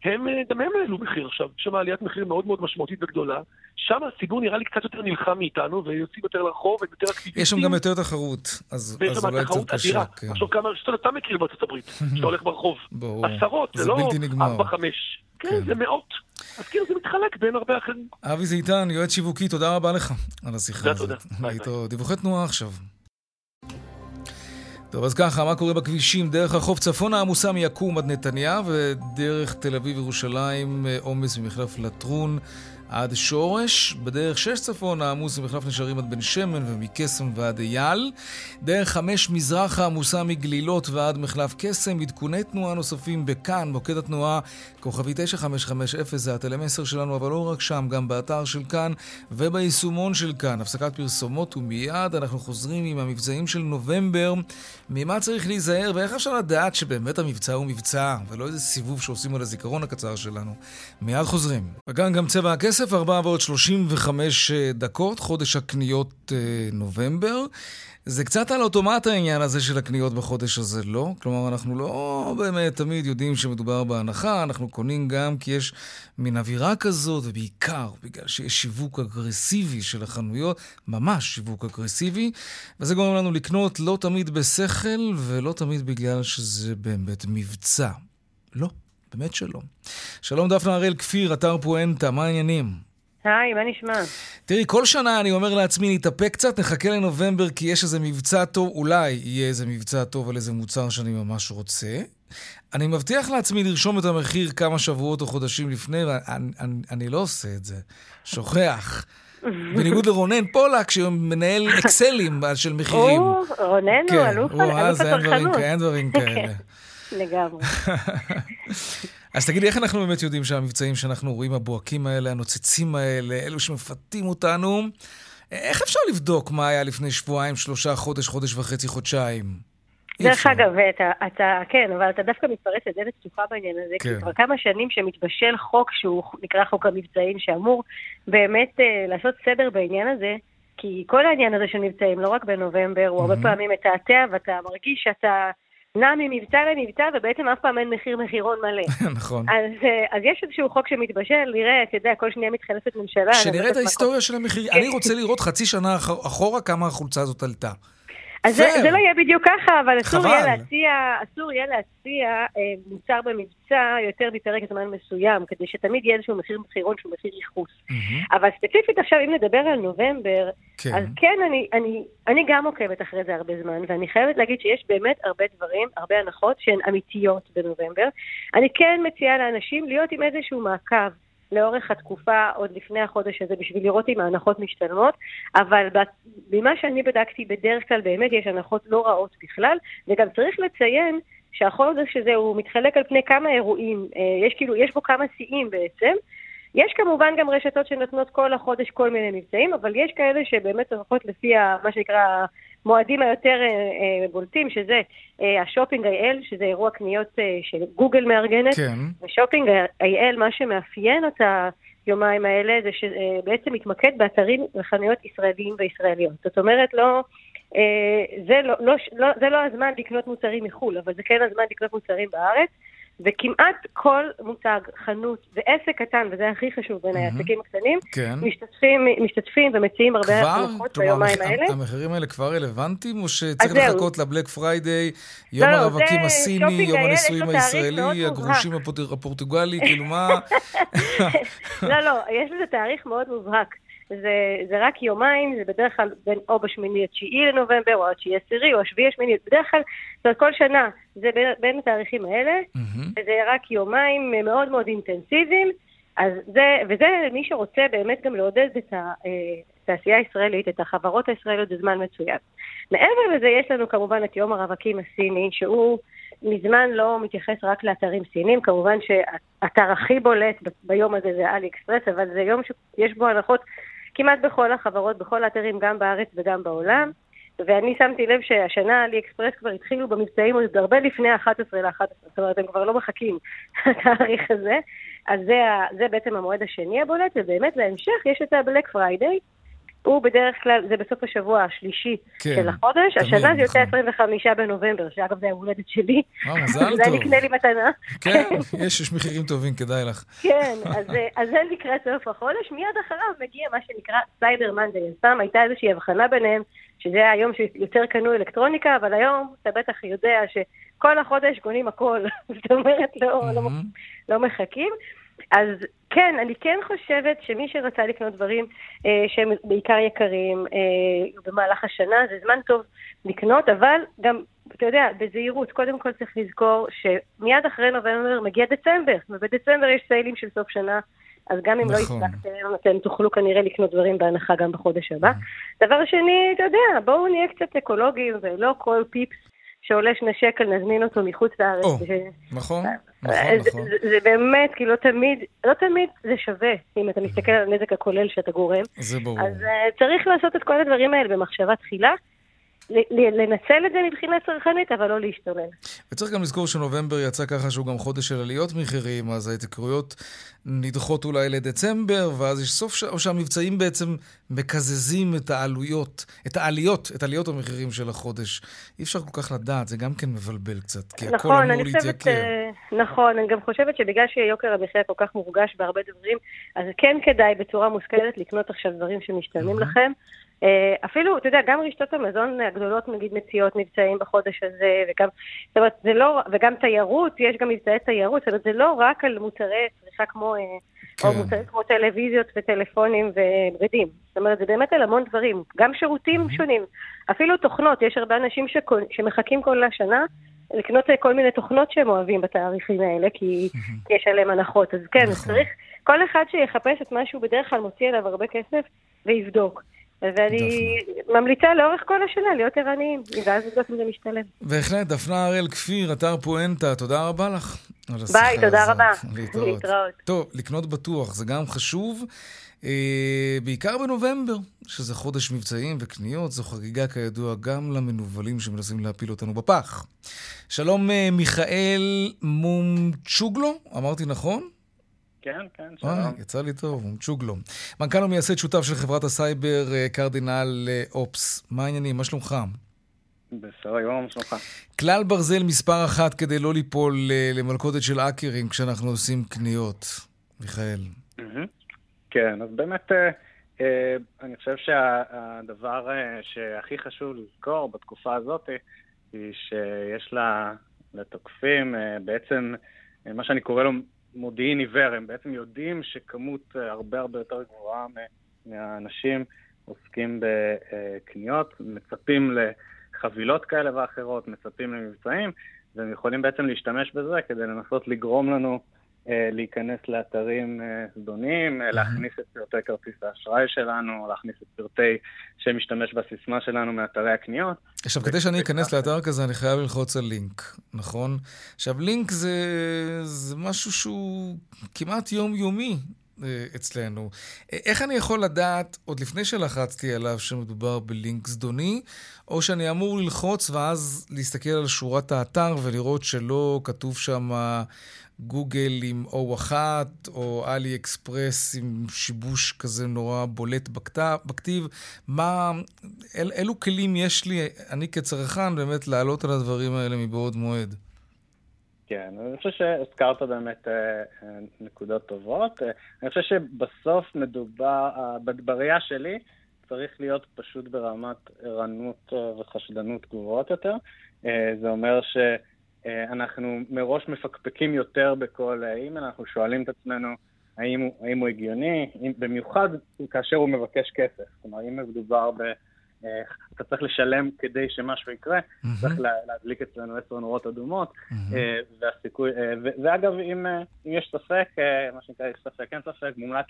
הם, אה, גם הם העלו מחיר עכשיו, יש שם עליית מחיר מאוד מאוד משמעותית וגדולה. שם הציבור נראה לי קצת יותר נלחם מאיתנו, ויוצאים יותר לרחוב, ויותר אקטיביסטים. יש שם גם יותר תחרות, אז, אז אולי קצת קשה. כן. עכשיו כמה רשתות אתה מכיר בארצות הברית, *laughs* שאתה הולך ברחוב. ברור. עשרות, זה, זה לא ארבע, חמש. כן, כן, זה מאות. אז כאילו זה מתחלק בין הרבה אחרים. אבי זיתן, יועץ שיווקי, תודה רבה לך על השיחה הזאת. תודה, תודה. דיווחי תנועה עכשיו. טוב, אז ככה, מה קורה בכבישים? דרך החוף צפונה עמוסה מיקום עד נתניה, ודרך תל אביב-ירושלים אה, עומס ממחלף לטרון. עד שורש, בדרך שש צפון העמוס ממחלף נשארים עד בן שמן ומקסם ועד אייל, דרך חמש מזרחה עמוסה מגלילות ועד מחלף קסם, עדכוני תנועה נוספים בכאן, מוקד התנועה כוכבי 9550 זה הטלמסר שלנו, אבל לא רק שם, גם באתר של כאן וביישומון של כאן. הפסקת פרסומות ומיד אנחנו חוזרים עם המבצעים של נובמבר, ממה צריך להיזהר ואיך אפשר לדעת שבאמת המבצע הוא מבצע, ולא איזה סיבוב שעושים על הזיכרון הקצר שלנו. מיד חוזרים. וכאן גם צבע הכסף. כסף, 4 ועוד 35 אה, דקות, חודש הקניות אה, נובמבר. זה קצת על אוטומט העניין הזה של הקניות בחודש הזה, לא? כלומר, אנחנו לא באמת תמיד יודעים שמדובר בהנחה, אנחנו קונים גם כי יש מין אווירה כזאת, ובעיקר בגלל שיש שיווק אגרסיבי של החנויות, ממש שיווק אגרסיבי, וזה גורם לנו לקנות לא תמיד בשכל, ולא תמיד בגלל שזה באמת מבצע. לא. באמת שלום. שלום דפנה הראל כפיר, אתר פואנטה, מה העניינים? היי, מה נשמע? תראי, כל שנה אני אומר לעצמי, נתאפק קצת, נחכה לנובמבר כי יש איזה מבצע טוב, אולי יהיה איזה מבצע טוב על איזה מוצר שאני ממש רוצה. אני מבטיח לעצמי לרשום את המחיר כמה שבועות או חודשים לפני, ואני אני, אני לא עושה את זה. שוכח. בניגוד לרונן פולק, שמנהל אקסלים של מחירים. הוא, רונן הוא אלוף הצרכנות. אין דברים כאלה. *laughs* לגמרי. *laughs* אז תגידי, איך אנחנו באמת יודעים שהמבצעים שאנחנו רואים, הבוהקים האלה, הנוצצים האלה, אלו שמפתים אותנו, איך אפשר לבדוק מה היה לפני שבועיים, שלושה, חודש, חודש וחצי, חודשיים? דרך אגב, אתה, אתה, כן, אבל אתה דווקא מתפרץ לדלת פתוחה בעניין הזה, כן. כי כבר כמה שנים שמתבשל חוק שהוא נקרא חוק המבצעים, שאמור באמת uh, לעשות סדר בעניין הזה, כי כל העניין הזה של מבצעים, לא רק בנובמבר, הוא mm-hmm. הרבה פעמים מתעתע, ואתה מרגיש שאתה... נע ממבצע למבצע, ובעצם אף פעם אין מחיר מחירון מלא. *laughs* נכון. אז, אה, אז יש איזשהו חוק שמתבשל, נראה, אתה יודע, כל שנייה מתחלפת ממשלה. שנראה את ההיסטוריה של המחיר. אני רוצה לראות חצי שנה אחורה כמה החולצה הזאת עלתה. אז זה, זה לא יהיה בדיוק ככה, אבל אסור יהיה להציע, אסור יהיה להציע אה, מוצר במבצע יותר מפרק זמן מסוים, כדי שתמיד יהיה איזשהו מחיר מחירון שהוא מחיר ייחוס. Mm-hmm. אבל ספציפית עכשיו, אם נדבר על נובמבר, כן. אז כן, אני, אני, אני גם עוקבת אחרי זה הרבה זמן, ואני חייבת להגיד שיש באמת הרבה דברים, הרבה הנחות שהן אמיתיות בנובמבר. אני כן מציעה לאנשים להיות עם איזשהו מעקב. לאורך התקופה עוד לפני החודש הזה בשביל לראות אם ההנחות משתלמות, אבל ממה שאני בדקתי בדרך כלל באמת יש הנחות לא רעות בכלל, וגם צריך לציין שהחודש הזה הוא מתחלק על פני כמה אירועים, אה, יש כאילו, יש בו כמה שיאים בעצם. יש כמובן גם רשתות שנותנות כל החודש כל מיני מבצעים, אבל יש כאלה שבאמת הולכות לפי מה שנקרא המועדים היותר אה, אה, בולטים, שזה אה, ה Shopping IL, שזה אירוע קניות אה, של גוגל מארגנת. כן. ו Shopping IL, מה שמאפיין את היומיים האלה, זה שבעצם מתמקד באתרים וחנויות ישראליים וישראליות. זאת אומרת, לא... זה לא, לא, לא, זה לא הזמן לקנות מוצרים מחו"ל, אבל זה כן הזמן לקנות מוצרים בארץ. וכמעט כל מותג, חנות ועסק קטן, וזה הכי חשוב בין העסקים הקטנים, כן. משתתפים, משתתפים ומציעים הרבה הנחות ביומיים המח... האלה. המחירים האלה כבר רלוונטיים, או שצריך לחכות ל Black Friday, יום לא, הרווקים לא, הסיני, יום הנישואים הישראלי, הגרושים הפורטוגלי, כאילו מה... *laughs* לא, לא, יש לזה תאריך מאוד מובהק. זה, זה רק יומיים, זה בדרך כלל בין או בשמיני התשיעי לנובמבר, או התשיעי עשירי, או השביעי השמיני, בדרך כלל, זאת אומרת, כל שנה זה בין, בין התאריכים האלה, mm-hmm. וזה רק יומיים מאוד מאוד אינטנסיביים, אז זה, וזה מי שרוצה באמת גם לעודד את התעשייה הישראלית, את החברות הישראליות בזמן מצוין. מעבר לזה, יש לנו כמובן את יום הרווקים הסיני, שהוא מזמן לא מתייחס רק לאתרים סינים, כמובן שהאתר הכי בולט ביום הזה זה אלי אקספרס, אבל זה יום שיש בו הנחות כמעט בכל החברות, בכל האתרים, גם בארץ וגם בעולם. ואני שמתי לב שהשנה AliExpress כבר התחילו במבצעים עוד הרבה לפני ה-11 ל-11, זאת אומרת, הם כבר לא מחכים *laughs* לתאריך הזה. אז זה, זה בעצם המועד השני הבולט, ובאמת בהמשך יש את ה-Black Friday, הוא בדרך כלל, זה בסוף השבוע השלישי כן, של החודש, תמיד, השנה זה יוצא 25 נכון. בנובמבר, שאגב זה ההולדת שלי. אה, מזל *laughs* טוב. אולי נקנה לי מתנה. כן, יש, יש מחירים טובים, כדאי לך. כן, אז, אז זה לקראת סוף החודש, מיד אחריו מגיע מה שנקרא Cyber Monday. אז פעם הייתה איזושהי הבחנה ביניהם, שזה היום שיותר קנו אלקטרוניקה, אבל היום אתה בטח יודע שכל החודש קונים הכל, *laughs* זאת אומרת, לא, mm-hmm. לא, לא מחכים. אז כן, אני כן חושבת שמי שרצה לקנות דברים אה, שהם בעיקר יקרים אה, במהלך השנה, זה זמן טוב לקנות, אבל גם, אתה יודע, בזהירות, קודם כל צריך לזכור שמיד אחרי נובמבר מגיע דצמבר, ובדצמבר יש סיילים של סוף שנה. אז גם אם לא נכון. לא הספקתם, אתם תוכלו כנראה לקנות דברים בהנחה גם בחודש הבא. דבר שני, אתה יודע, בואו נהיה קצת אקולוגיים, ולא כל פיפס שעולה שני שקל, נזמין אותו מחוץ לארץ. או, נכון, נכון, אה, נכון. זה באמת, כי לא תמיד, לא תמיד זה שווה, אם אתה מסתכל על הנזק הכולל שאתה גורם. זה ברור. אז uh, צריך לעשות את כל הדברים האלה במחשבה תחילה. לנצל את זה מבחינה צרכנית, אבל לא להשתולל. וצריך גם לזכור שנובמבר יצא ככה שהוא גם חודש של עליות מחירים, אז ההתקרויות נדחות אולי לדצמבר, ואז יש סוף, ש... או שהמבצעים בעצם מקזזים את העלויות, את העליות, את עליות המחירים של החודש. אי אפשר כל כך לדעת, זה גם כן מבלבל קצת, כי נכון, הכל אמור להתייקר. אה, נכון, אני גם חושבת שבגלל שיוקר המחיה כל כך מורגש בהרבה דברים, אז כן כדאי בצורה מושכלת לקנות עכשיו דברים שמשתלמים לכם. אה, אפילו, אתה יודע, גם רשתות המזון הגדולות נגיד מציעות מבצעים בחודש הזה, וגם, זאת אומרת, זה לא, וגם תיירות, יש גם מבצעי תיירות, זאת אומרת, זה לא רק על מוצרי צריכה כמו, אה, כן. או מוצרים כמו טלוויזיות וטלפונים ובגדים. זאת אומרת, זה באמת על המון דברים, גם שירותים. שונים. אפילו תוכנות, יש הרבה אנשים שכל, שמחכים כל השנה לקנות כל מיני תוכנות שהם אוהבים בתאריכים האלה, כי mm-hmm. יש עליהם הנחות. אז כן, נכון. צריך, כל אחד שיחפש את מה שהוא בדרך כלל מוציא עליו הרבה כסף, ויבדוק. ואני ממליצה לאורך כל השנה להיות ערניים, ואז אם זה משתלם. בהחלט, דפנה הראל כפיר, אתר פואנטה, תודה רבה לך ביי, תודה רבה. להתראות. טוב, לקנות בטוח, זה גם חשוב. אה, בעיקר בנובמבר, שזה חודש מבצעים וקניות, זו חגיגה כידוע גם למנוולים שמנסים להפיל אותנו בפח. שלום אה, מיכאל מומצ'וגלו, אמרתי נכון? כן, כן, שלום. אה, יצא לי טוב, צ'וגלו. מנכ"ל ומייסד שותף של חברת הסייבר אה, Cardinal אה, Ops. מה העניינים? מה שלומך? בסדר יום, מה שלומך? כלל ברזל מספר אחת כדי לא ליפול אה, למלכודת של האקרים כשאנחנו עושים קניות. מיכאל. כן, אז באמת, אני חושב שהדבר שהכי חשוב לזכור בתקופה הזאת, היא שיש לתוקפים בעצם מה שאני קורא לו מודיעין עיוור, הם בעצם יודעים שכמות אה, הרבה הרבה יותר גבוהה מהאנשים עוסקים בקניות, מצפים לחבילות כאלה ואחרות, מצפים למבצעים, והם יכולים בעצם להשתמש בזה כדי לנסות לגרום לנו להיכנס לאתרים אה, זדוניים, להכניס את פרטי כרטיס האשראי שלנו, להכניס את פרטי שמשתמש בסיסמה שלנו מאתרי הקניות. עכשיו, כדי שאני אכנס לאתר כזה, אני חייב ללחוץ על לינק, נכון? עכשיו, לינק זה, זה משהו שהוא כמעט יומיומי אה, אצלנו. איך אני יכול לדעת, עוד לפני שלחצתי עליו, שמדובר בלינק זדוני, או שאני אמור ללחוץ ואז להסתכל על שורת האתר ולראות שלא כתוב שם גוגל עם O1, או אלי אקספרס עם שיבוש כזה נורא בולט בכתיב. מה, אל, אילו כלים יש לי, אני כצרכן, באמת לעלות על הדברים האלה מבעוד מועד? כן, אני חושב שהזכרת באמת נקודות טובות. אני חושב שבסוף מדובר, בראייה שלי, צריך להיות פשוט ברמת ערנות וחשדנות גבוהות יותר. זה אומר שאנחנו מראש מפקפקים יותר בכל אימייל, אנחנו שואלים את עצמנו האם הוא, האם הוא הגיוני, במיוחד כאשר הוא מבקש כסף. כלומר, אם מדובר ב... אה, אתה צריך לשלם כדי שמשהו יקרה, mm-hmm. צריך להדליק אצלנו עשר נורות אדומות, mm-hmm. והסיכוי, אה, ואגב, אם, אם יש ספק, מה שנקרא, יש ספק, אין ספק, מומלץ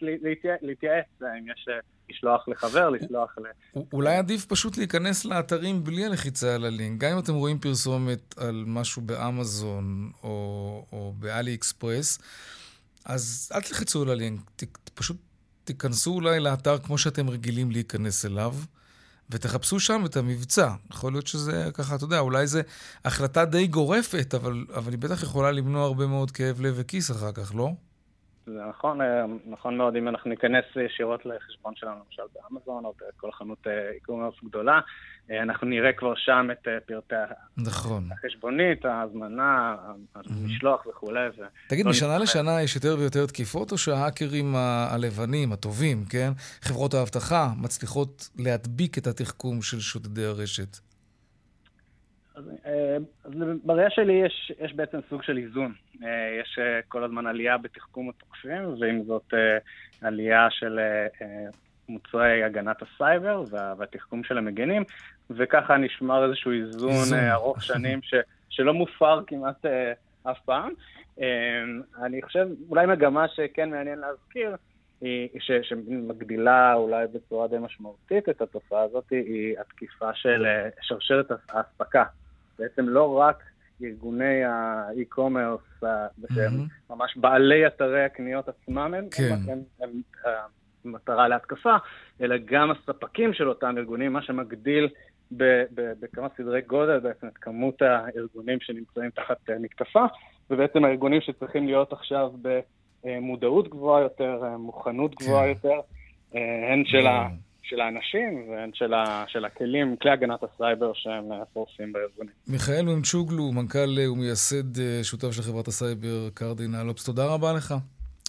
להתייעץ, אם יש לשלוח לחבר, לשלוח ל... אולי עדיף פשוט להיכנס לאתרים בלי הלחיצה על הלינק, גם אם אתם רואים פרסומת על משהו באמזון או, או באלי אקספרס, אז אל תלחצו על הלינק, פשוט תיכנסו אולי לאתר כמו שאתם רגילים להיכנס אליו. ותחפשו שם את המבצע. יכול להיות שזה ככה, אתה יודע, אולי זו החלטה די גורפת, אבל, אבל היא בטח יכולה למנוע הרבה מאוד כאב לב וכיס אחר כך, לא? זה נכון, אה, נכון מאוד, אם אנחנו ניכנס ישירות לחשבון שלנו, למשל באמזון או בכל חנות אי-קומרס אה, גדולה, אנחנו נראה כבר שם את פרטי נכון. החשבונית, ההזמנה, המשלוח וכולי. תגיד, לא משנה לשנה יש יותר ויותר תקיפות, או שההאקרים הלבנים, הטובים, כן, חברות האבטחה, מצליחות להדביק את התחכום של שודדי הרשת? אז, אז בראייה שלי יש, יש בעצם סוג של איזון. אה, יש אה, כל הזמן עלייה בתחכום התוקפים, ועם זאת אה, עלייה של מוצרי הגנת הסייבר והתחכום של המגנים, וככה נשמר איזשהו איזון ארוך שנים ש, שלא מופר כמעט אף פעם. אני חושב, אולי מגמה שכן מעניין להזכיר, ש, שמגדילה אולי בצורה די משמעותית את התופעה הזאת, היא התקיפה של שרשרת האספקה. בעצם לא רק ארגוני האי-קומרס, שהם ממש בעלי אתרי הקניות עצמם, הם, כן. הם, הם, הם מטרה להתקפה, אלא גם הספקים של אותם ארגונים, מה שמגדיל בכמה סדרי גודל בעצם את כמות הארגונים שנמצאים תחת מתקפה, ובעצם הארגונים שצריכים להיות עכשיו במודעות גבוהה יותר, מוכנות גבוהה כן. יותר, הן של ה... של האנשים והן של, ה, של הכלים, כלי הגנת הסייבר שהם פורסים בארגונים. מיכאל מומצ'וגלו, מנכ"ל ומייסד אה, שותף של חברת הסייבר CardinalOps, תודה רבה לך.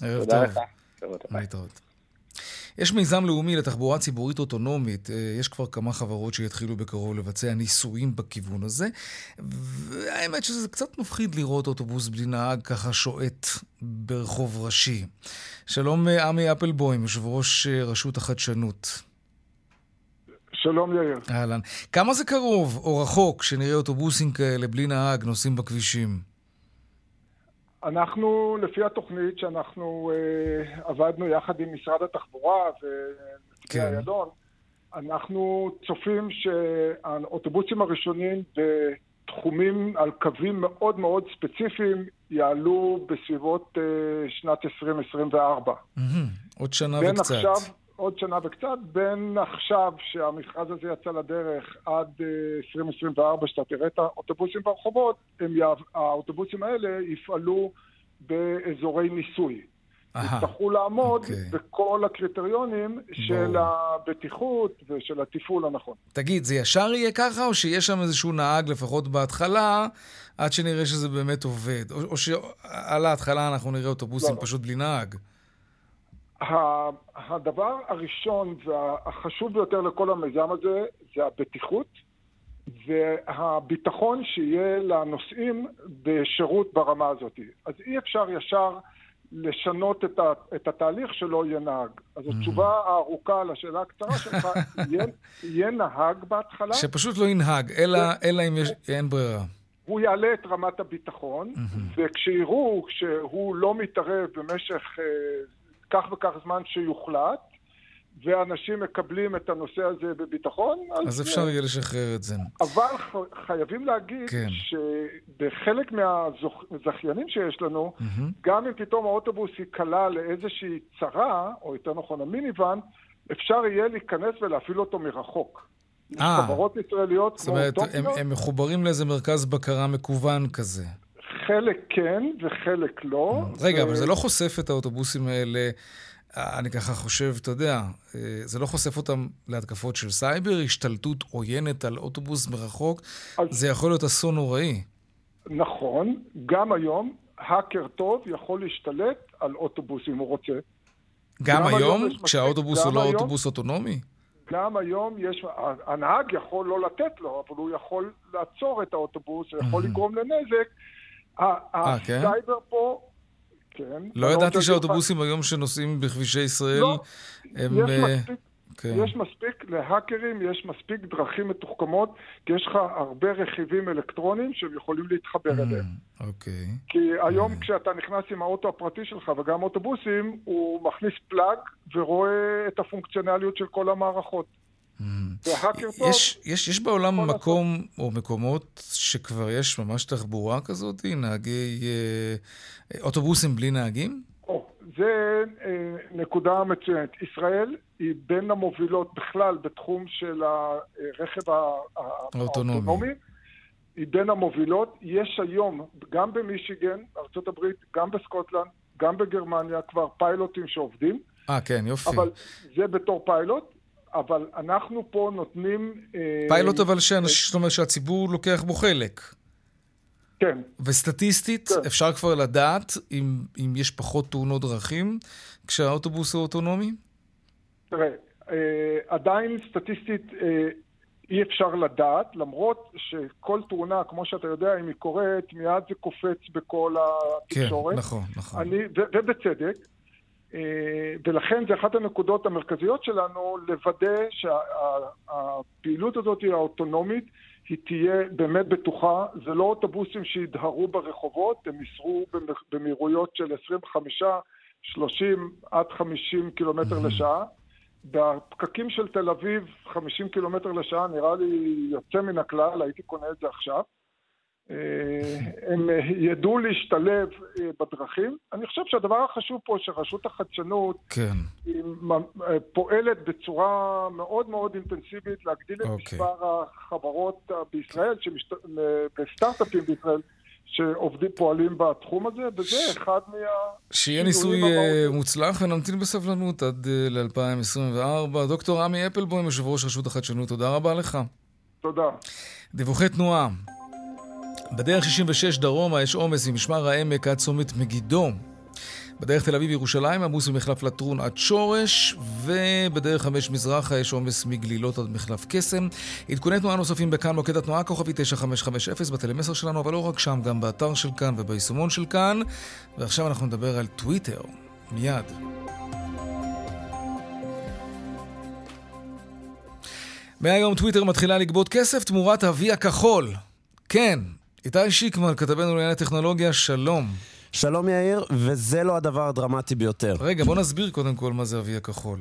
ערב תודה טוב. תודה לך. להתראות. יש מיזם לאומי לתחבורה ציבורית אוטונומית. אה, יש כבר כמה חברות שיתחילו בקרוב לבצע ניסויים בכיוון הזה. והאמת שזה קצת מפחיד לראות אוטובוס בלי נהג ככה שועט ברחוב ראשי. שלום אה, עמי אפלבוים, יושב ראש רשות החדשנות. שלום יאיר. אהלן. כמה זה קרוב או רחוק שנראה אוטובוסים כאלה בלי נהג נוסעים בכבישים? אנחנו, לפי התוכנית שאנחנו אה, עבדנו יחד עם משרד התחבורה ונתיבי כן. איילון, אנחנו צופים שהאוטובוסים הראשונים בתחומים על קווים מאוד מאוד ספציפיים יעלו בסביבות אה, שנת 2024. Mm-hmm. עוד שנה וקצת. עכשיו, עוד שנה וקצת, בין עכשיו שהמכרז הזה יצא לדרך עד 2024, אה, שאתה תראה את האוטובוסים ברחובות, יעב, האוטובוסים האלה יפעלו באזורי ניסוי. יצטרכו לעמוד okay. אוקיי. בכל הקריטריונים בוא. של הבטיחות ושל התפעול הנכון. תגיד, זה ישר יהיה ככה, או שיש שם איזשהו נהג, לפחות בהתחלה, עד שנראה שזה באמת עובד? או, או שעל ההתחלה אנחנו נראה אוטובוסים לא, לא. פשוט בלי נהג? הדבר הראשון והחשוב ביותר לכל המיזם הזה זה הבטיחות והביטחון שיהיה לנוסעים בשירות ברמה הזאת. אז אי אפשר ישר לשנות את, ה, את התהליך שלא יהיה נהג. אז. התשובה הארוכה לשאלה הקצרה שלך, *laughs* יהיה, יהיה נהג בהתחלה. שפשוט לא ינהג, אלא, אלא אם יש, אין ברירה. הוא יעלה את רמת הביטחון, mm-hmm. וכשיראו שהוא לא מתערב במשך אה, כך וכך זמן שיוחלט, ואנשים מקבלים את הנושא הזה בביטחון. אז, אז אפשר יהיה לשחרר את זה. אבל חייבים להגיד כן. שבחלק מהזכיינים שיש לנו, mm-hmm. גם אם פתאום האוטובוס ייקלע לאיזושהי צרה, או יותר נכון המיניוון, אפשר יהיה להיכנס ולהפעיל אותו מרחוק. אה, חברות ישראליות. זאת אומרת, הם, הם מחוברים לאיזה מרכז בקרה מקוון כזה. חלק כן וחלק לא. רגע, ו... אבל זה לא חושף את האוטובוסים האלה, אני ככה חושב, אתה יודע, אה, זה לא חושף אותם להתקפות של סייבר, השתלטות עוינת על אוטובוס מרחוק, אז... זה יכול להיות אסון נוראי. נכון, גם היום האקר טוב יכול להשתלט על אוטובוס אם הוא רוצה. גם, גם היום, היום כשהאוטובוס הוא לא היום, אוטובוס אוטונומי? גם היום יש, הנהג יכול לא לתת לו, אבל הוא יכול לעצור את האוטובוס, הוא יכול לגרום לנזק. אה, כן? הסייבר פה, כן. לא ידעתי שהאוטובוסים היום שנוסעים בכבישי ישראל לא, הם... יש אה, מספיק כן. יש מספיק להאקרים, יש מספיק דרכים מתוחכמות, כי יש לך הרבה רכיבים אלקטרוניים שהם יכולים להתחבר mm, אליהם. אוקיי. כי היום mm. כשאתה נכנס עם האוטו הפרטי שלך וגם אוטובוסים, הוא מכניס פלאג ורואה את הפונקציונליות של כל המערכות. יש, יש, יש בעולם מקום לעשות. או מקומות שכבר יש ממש תחבורה כזאת, נהגי אה, אוטובוסים בלי נהגים? זה אה, נקודה מצוינת. ישראל היא בין המובילות בכלל בתחום של הרכב האוטונומי. היא בין המובילות. יש היום, גם במישיגן, ארה"ב, גם בסקוטלנד, גם בגרמניה, כבר פיילוטים שעובדים. אה, כן, יופי. אבל זה בתור פיילוט, אבל אנחנו פה נותנים... אה, פיילוט אבל שאנש, אה, שהציבור לוקח בו חלק. כן. וסטטיסטית, כן. אפשר כבר לדעת אם, אם יש פחות תאונות דרכים כשהאוטובוס הוא אוטונומי? תראה, אה, עדיין סטטיסטית אי אפשר לדעת, למרות שכל תאונה, כמו שאתה יודע, אם היא קורית, מיד זה קופץ בכל התקשורת. כן, נכון, נכון. אני, ו, ובצדק. אה, ולכן זה אחת הנקודות המרכזיות שלנו, לוודא שהפעילות שה, הזאת היא האוטונומית. היא תהיה באמת בטוחה. זה לא אוטובוסים שידהרו ברחובות, הם ייסעו במהירויות של 25, 30 עד 50 קילומטר לשעה. בפקקים של תל אביב, 50 קילומטר לשעה נראה לי יוצא מן הכלל, הייתי קונה את זה עכשיו. אה, הם ידעו להשתלב אה, בדרכים. אני חושב שהדבר החשוב פה שרשות החדשנות כן. אה, פועלת בצורה מאוד מאוד אינטנסיבית להגדיל את אוקיי. מספר החברות בישראל, שמשת... בסטארט-אפים בישראל, שעובדים, פועלים בתחום הזה, וזה אחד מה... שיהיה ניסוי מוצלח ונמתין בסבלנות עד ל-2024. דוקטור עמי אפלבוים, יושב ראש רשות החדשנות, תודה רבה לך. תודה. דיווחי תנועה. בדרך 66 דרומה יש עומס ממשמר העמק עד צומת מגידו. בדרך תל אביב-ירושלים עמוס ממחלף לטרון עד שורש, ובדרך חמש מזרחה יש עומס מגלילות עד מחלף קסם. עדכוני תנועה נוספים בכאן, מוקד התנועה כוכבי 9550 בטלמסר שלנו, אבל לא רק שם, גם באתר של כאן וביישומון של כאן. ועכשיו אנחנו נדבר על טוויטר. מיד. מהיום טוויטר מתחילה לגבות כסף תמורת אבי הכחול. כן, איתי שיקמן, כתבנו לענייני טכנולוגיה, שלום. שלום יאיר, וזה לא הדבר הדרמטי ביותר. רגע, בוא נסביר קודם כל מה זה אבי הכחול.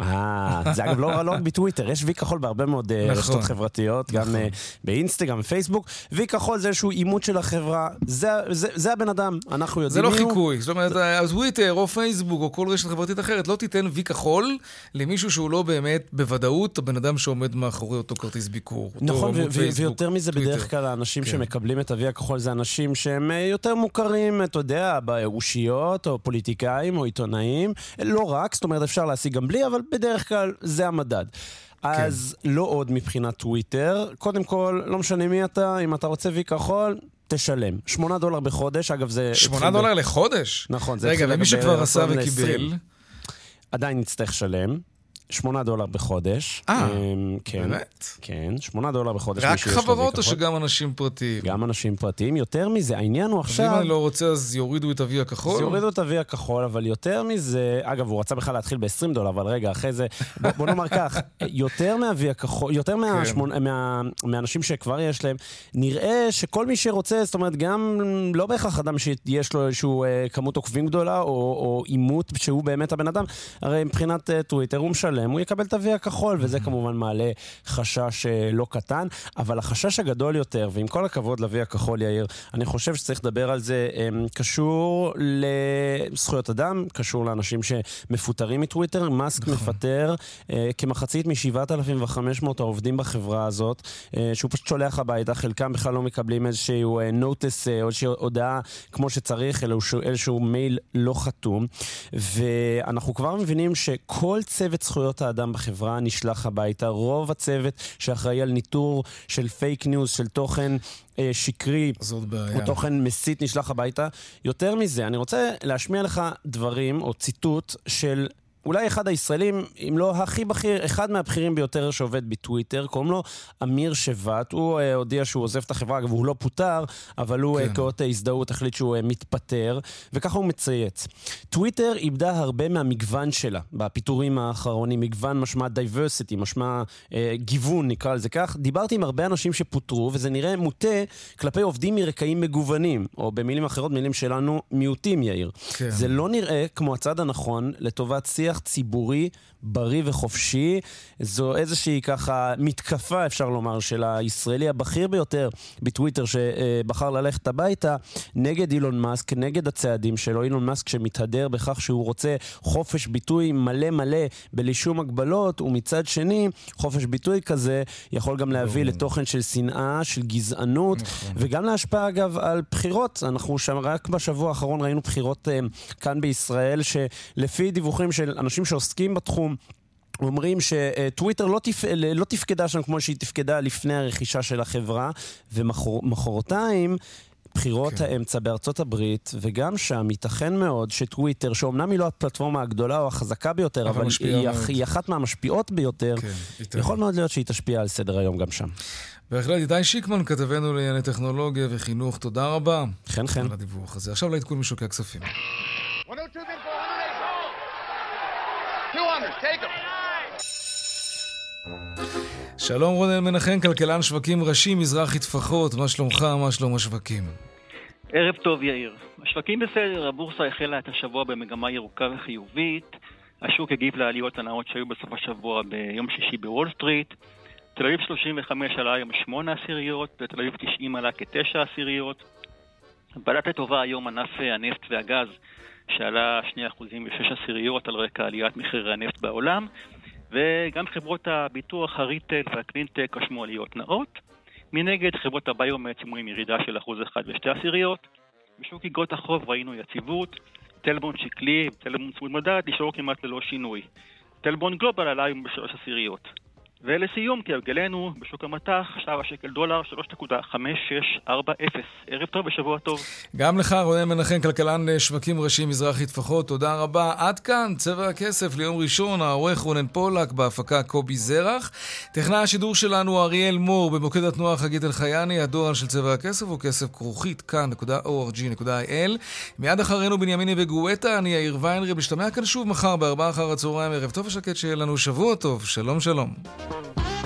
אה, זה אגב לא, לא רק בטוויטר, יש וי כחול בהרבה מאוד אה, נכון, רשתות חברתיות, נכון. גם uh, באינסטגרם, בפייסבוק. וי כחול זה איזשהו עימות של החברה, זה, הבן אדם, אנחנו יודעים זה לא חיקוי, זאת אומרת, זה... טוויטר או פייסבוק או כל רשת חברתית אחרת לא תיתן וי כחול למישהו שהוא לא באמת בוודאות הבן אדם שעומד מאחורי אותו כרטיס ביקור. נכון, ויותר מזה. בדרך כלל האנשים כן. שמקבלים את הוי הכחול זה אנשים שהם אה, יותר מוכרים, אתה יודע, באושיות או פוליטיקאים או עיתונאים. לא רק, זאת אומרת, אפשר להשיג גם בלי, אבל בדרך כלל זה המדד. כן. אז לא עוד מבחינת טוויטר. קודם כל, לא משנה מי אתה, אם אתה רוצה וי כחול, תשלם. שמונה דולר בחודש, אגב זה... שמונה דולר ב... לחודש? נכון, זה רגע, ומי שכבר עשה וקיבל? עדיין נצטרך לשלם. שמונה דולר בחודש. אה, אמ, כן, באמת? כן, שמונה דולר בחודש. רק חברות או שגם אנשים פרטיים? גם אנשים פרטיים. יותר מזה, העניין הוא עכשיו... אם אני לא רוצה, אז יורידו את אבי הכחול? אז יורידו את אבי הכחול, אבל יותר מזה... אגב, הוא רצה בכלל להתחיל ב-20 דולר, אבל רגע, אחרי זה... בוא, בוא נאמר כך, *laughs* יותר מאבי הכחול, יותר כן. מהשמונה, מה, מהאנשים שכבר יש להם, נראה שכל מי שרוצה, זאת אומרת, גם לא בהכרח אדם שיש לו איזושהי אה, כמות עוקבים גדולה, או עימות שהוא באמת הבן אדם, הרי מבחינת אה, טוויטר הוא משלם. שלם, הוא יקבל את ה-V הכחול, וזה כמובן מעלה חשש אה, לא קטן. אבל החשש הגדול יותר, ועם כל הכבוד ל-V הכחול, יאיר, אני חושב שצריך לדבר על זה, אמ, קשור לזכויות אדם, קשור לאנשים שמפוטרים מטוויטר. מאסק נכון. מפטר אה, כמחצית מ-7,500 העובדים בחברה הזאת, אה, שהוא פשוט שולח הביתה, חלקם בכלל לא מקבלים איזשהו notice או איזושהי הודעה כמו שצריך, אלא איזשהו מייל לא חתום. ואנחנו כבר מבינים שכל צוות זכויות זכויות האדם בחברה נשלח הביתה. רוב הצוות שאחראי על ניטור של fake news, של תוכן אה, שקרי, או תוכן מסית נשלח הביתה. יותר מזה, אני רוצה להשמיע לך דברים או ציטוט של אולי אחד הישראלים, אם לא הכי בכיר, אחד מהבכירים ביותר שעובד בטוויטר, קוראים לו אמיר שבט. הוא uh, הודיע שהוא עוזב את החברה, אגב, הוא לא פוטר, אבל הוא כן. uh, כאות הזדהות החליט שהוא uh, מתפטר, וככה הוא מצייץ. טוויטר איבדה הרבה מהמגוון שלה בפיטורים האחרונים, מגוון משמע diversity, משמע uh, גיוון, נקרא לזה כך. דיברתי עם הרבה אנשים שפוטרו, וזה נראה מוטה כלפי עובדים מרקעים מגוונים, או במילים אחרות, מילים שלנו, מיעוטים, יאיר. כן. זה לא נראה כמו הצד הנכון לטובת שיח שיח ציבורי בריא וחופשי. זו איזושהי ככה מתקפה, אפשר לומר, של הישראלי הבכיר ביותר בטוויטר שבחר ללכת הביתה נגד אילון מאסק, נגד הצעדים שלו. אילון מאסק שמתהדר בכך שהוא רוצה חופש ביטוי מלא מלא בלי שום הגבלות, ומצד שני, חופש ביטוי כזה יכול גם להביא. לתוכן של שנאה, של גזענות, נכון. וגם להשפעה אגב על בחירות. אנחנו שם רק בשבוע האחרון ראינו בחירות uh, כאן בישראל, שלפי דיווחים של אנשים שעוסקים בתחום, אומרים שטוויטר לא, תפ... לא תפקדה שם כמו שהיא תפקדה לפני הרכישה של החברה, ומחרתיים... בחירות כן. האמצע בארצות הברית, וגם שם ייתכן מאוד שטוויטר, שאומנם היא לא הפלטפורמה הגדולה או החזקה ביותר, אבל, אבל היא, היא אחת מהמשפיעות ביותר, כן, יכול מאוד להיות שהיא תשפיע על סדר היום גם שם. בהחלט, איתי שיקמן, כתבנו לענייני טכנולוגיה וחינוך, תודה רבה. חן חן. על הדיווח הזה. עכשיו לעדכון משוקי הכספים. שלום רונן מנחם, כלכלן שווקים ראשי, מזרחי טפחות, מה שלומך, מה שלום השווקים? ערב טוב יאיר. השווקים בסדר, הבורסה החלה את השבוע במגמה ירוקה וחיובית. השוק הגיב לעליות הנאות שהיו בסוף השבוע ביום שישי בוול סטריט. תל אביב 35 עלה היום 8 עשיריות, ותל אביב 90 עלה כ-9 עשיריות. בלט לטובה היום ענף הנפט והגז שעלה 2% ו-6 עשיריות על רקע עליית מחירי הנפט בעולם, וגם חברות הביטוח, הריטל והקלינטק רשמו עליות נאות. מנגד, חברות הביומט אומרים ירידה של 1% ו-2 עשיריות. בשוק איגרות החוב ראינו יציבות, טלבון שקלי וטלבון צמוד מדד נשארו כמעט ללא שינוי. טלבון גלובל עלה היום בשלוש עשיריות. ולסיום, כהרגלנו, בשוק המטח, שער השקל דולר 3.5640. ערב טוב ושבוע טוב. גם לך, רונן מנחם, כלכלן שווקים ראשי מזרחי טפחות, תודה רבה. עד כאן, צבע הכסף ליום ראשון, העורך רונן פולק, בהפקה קובי זרח. טכנאי השידור שלנו אריאל מור, במוקד התנועה חגית אלחייני, הדואל של צבע הכסף הוא כסף כרוכית כאן.org.il. מיד אחרינו בנימיני וגואטה, אני יאיר ויינרי, משתמע כאן שוב מחר בארבעה אחר הצהריים, ערב טוב ושקט שיהיה לנו שבוע טוב. שלום שלום. Thank you.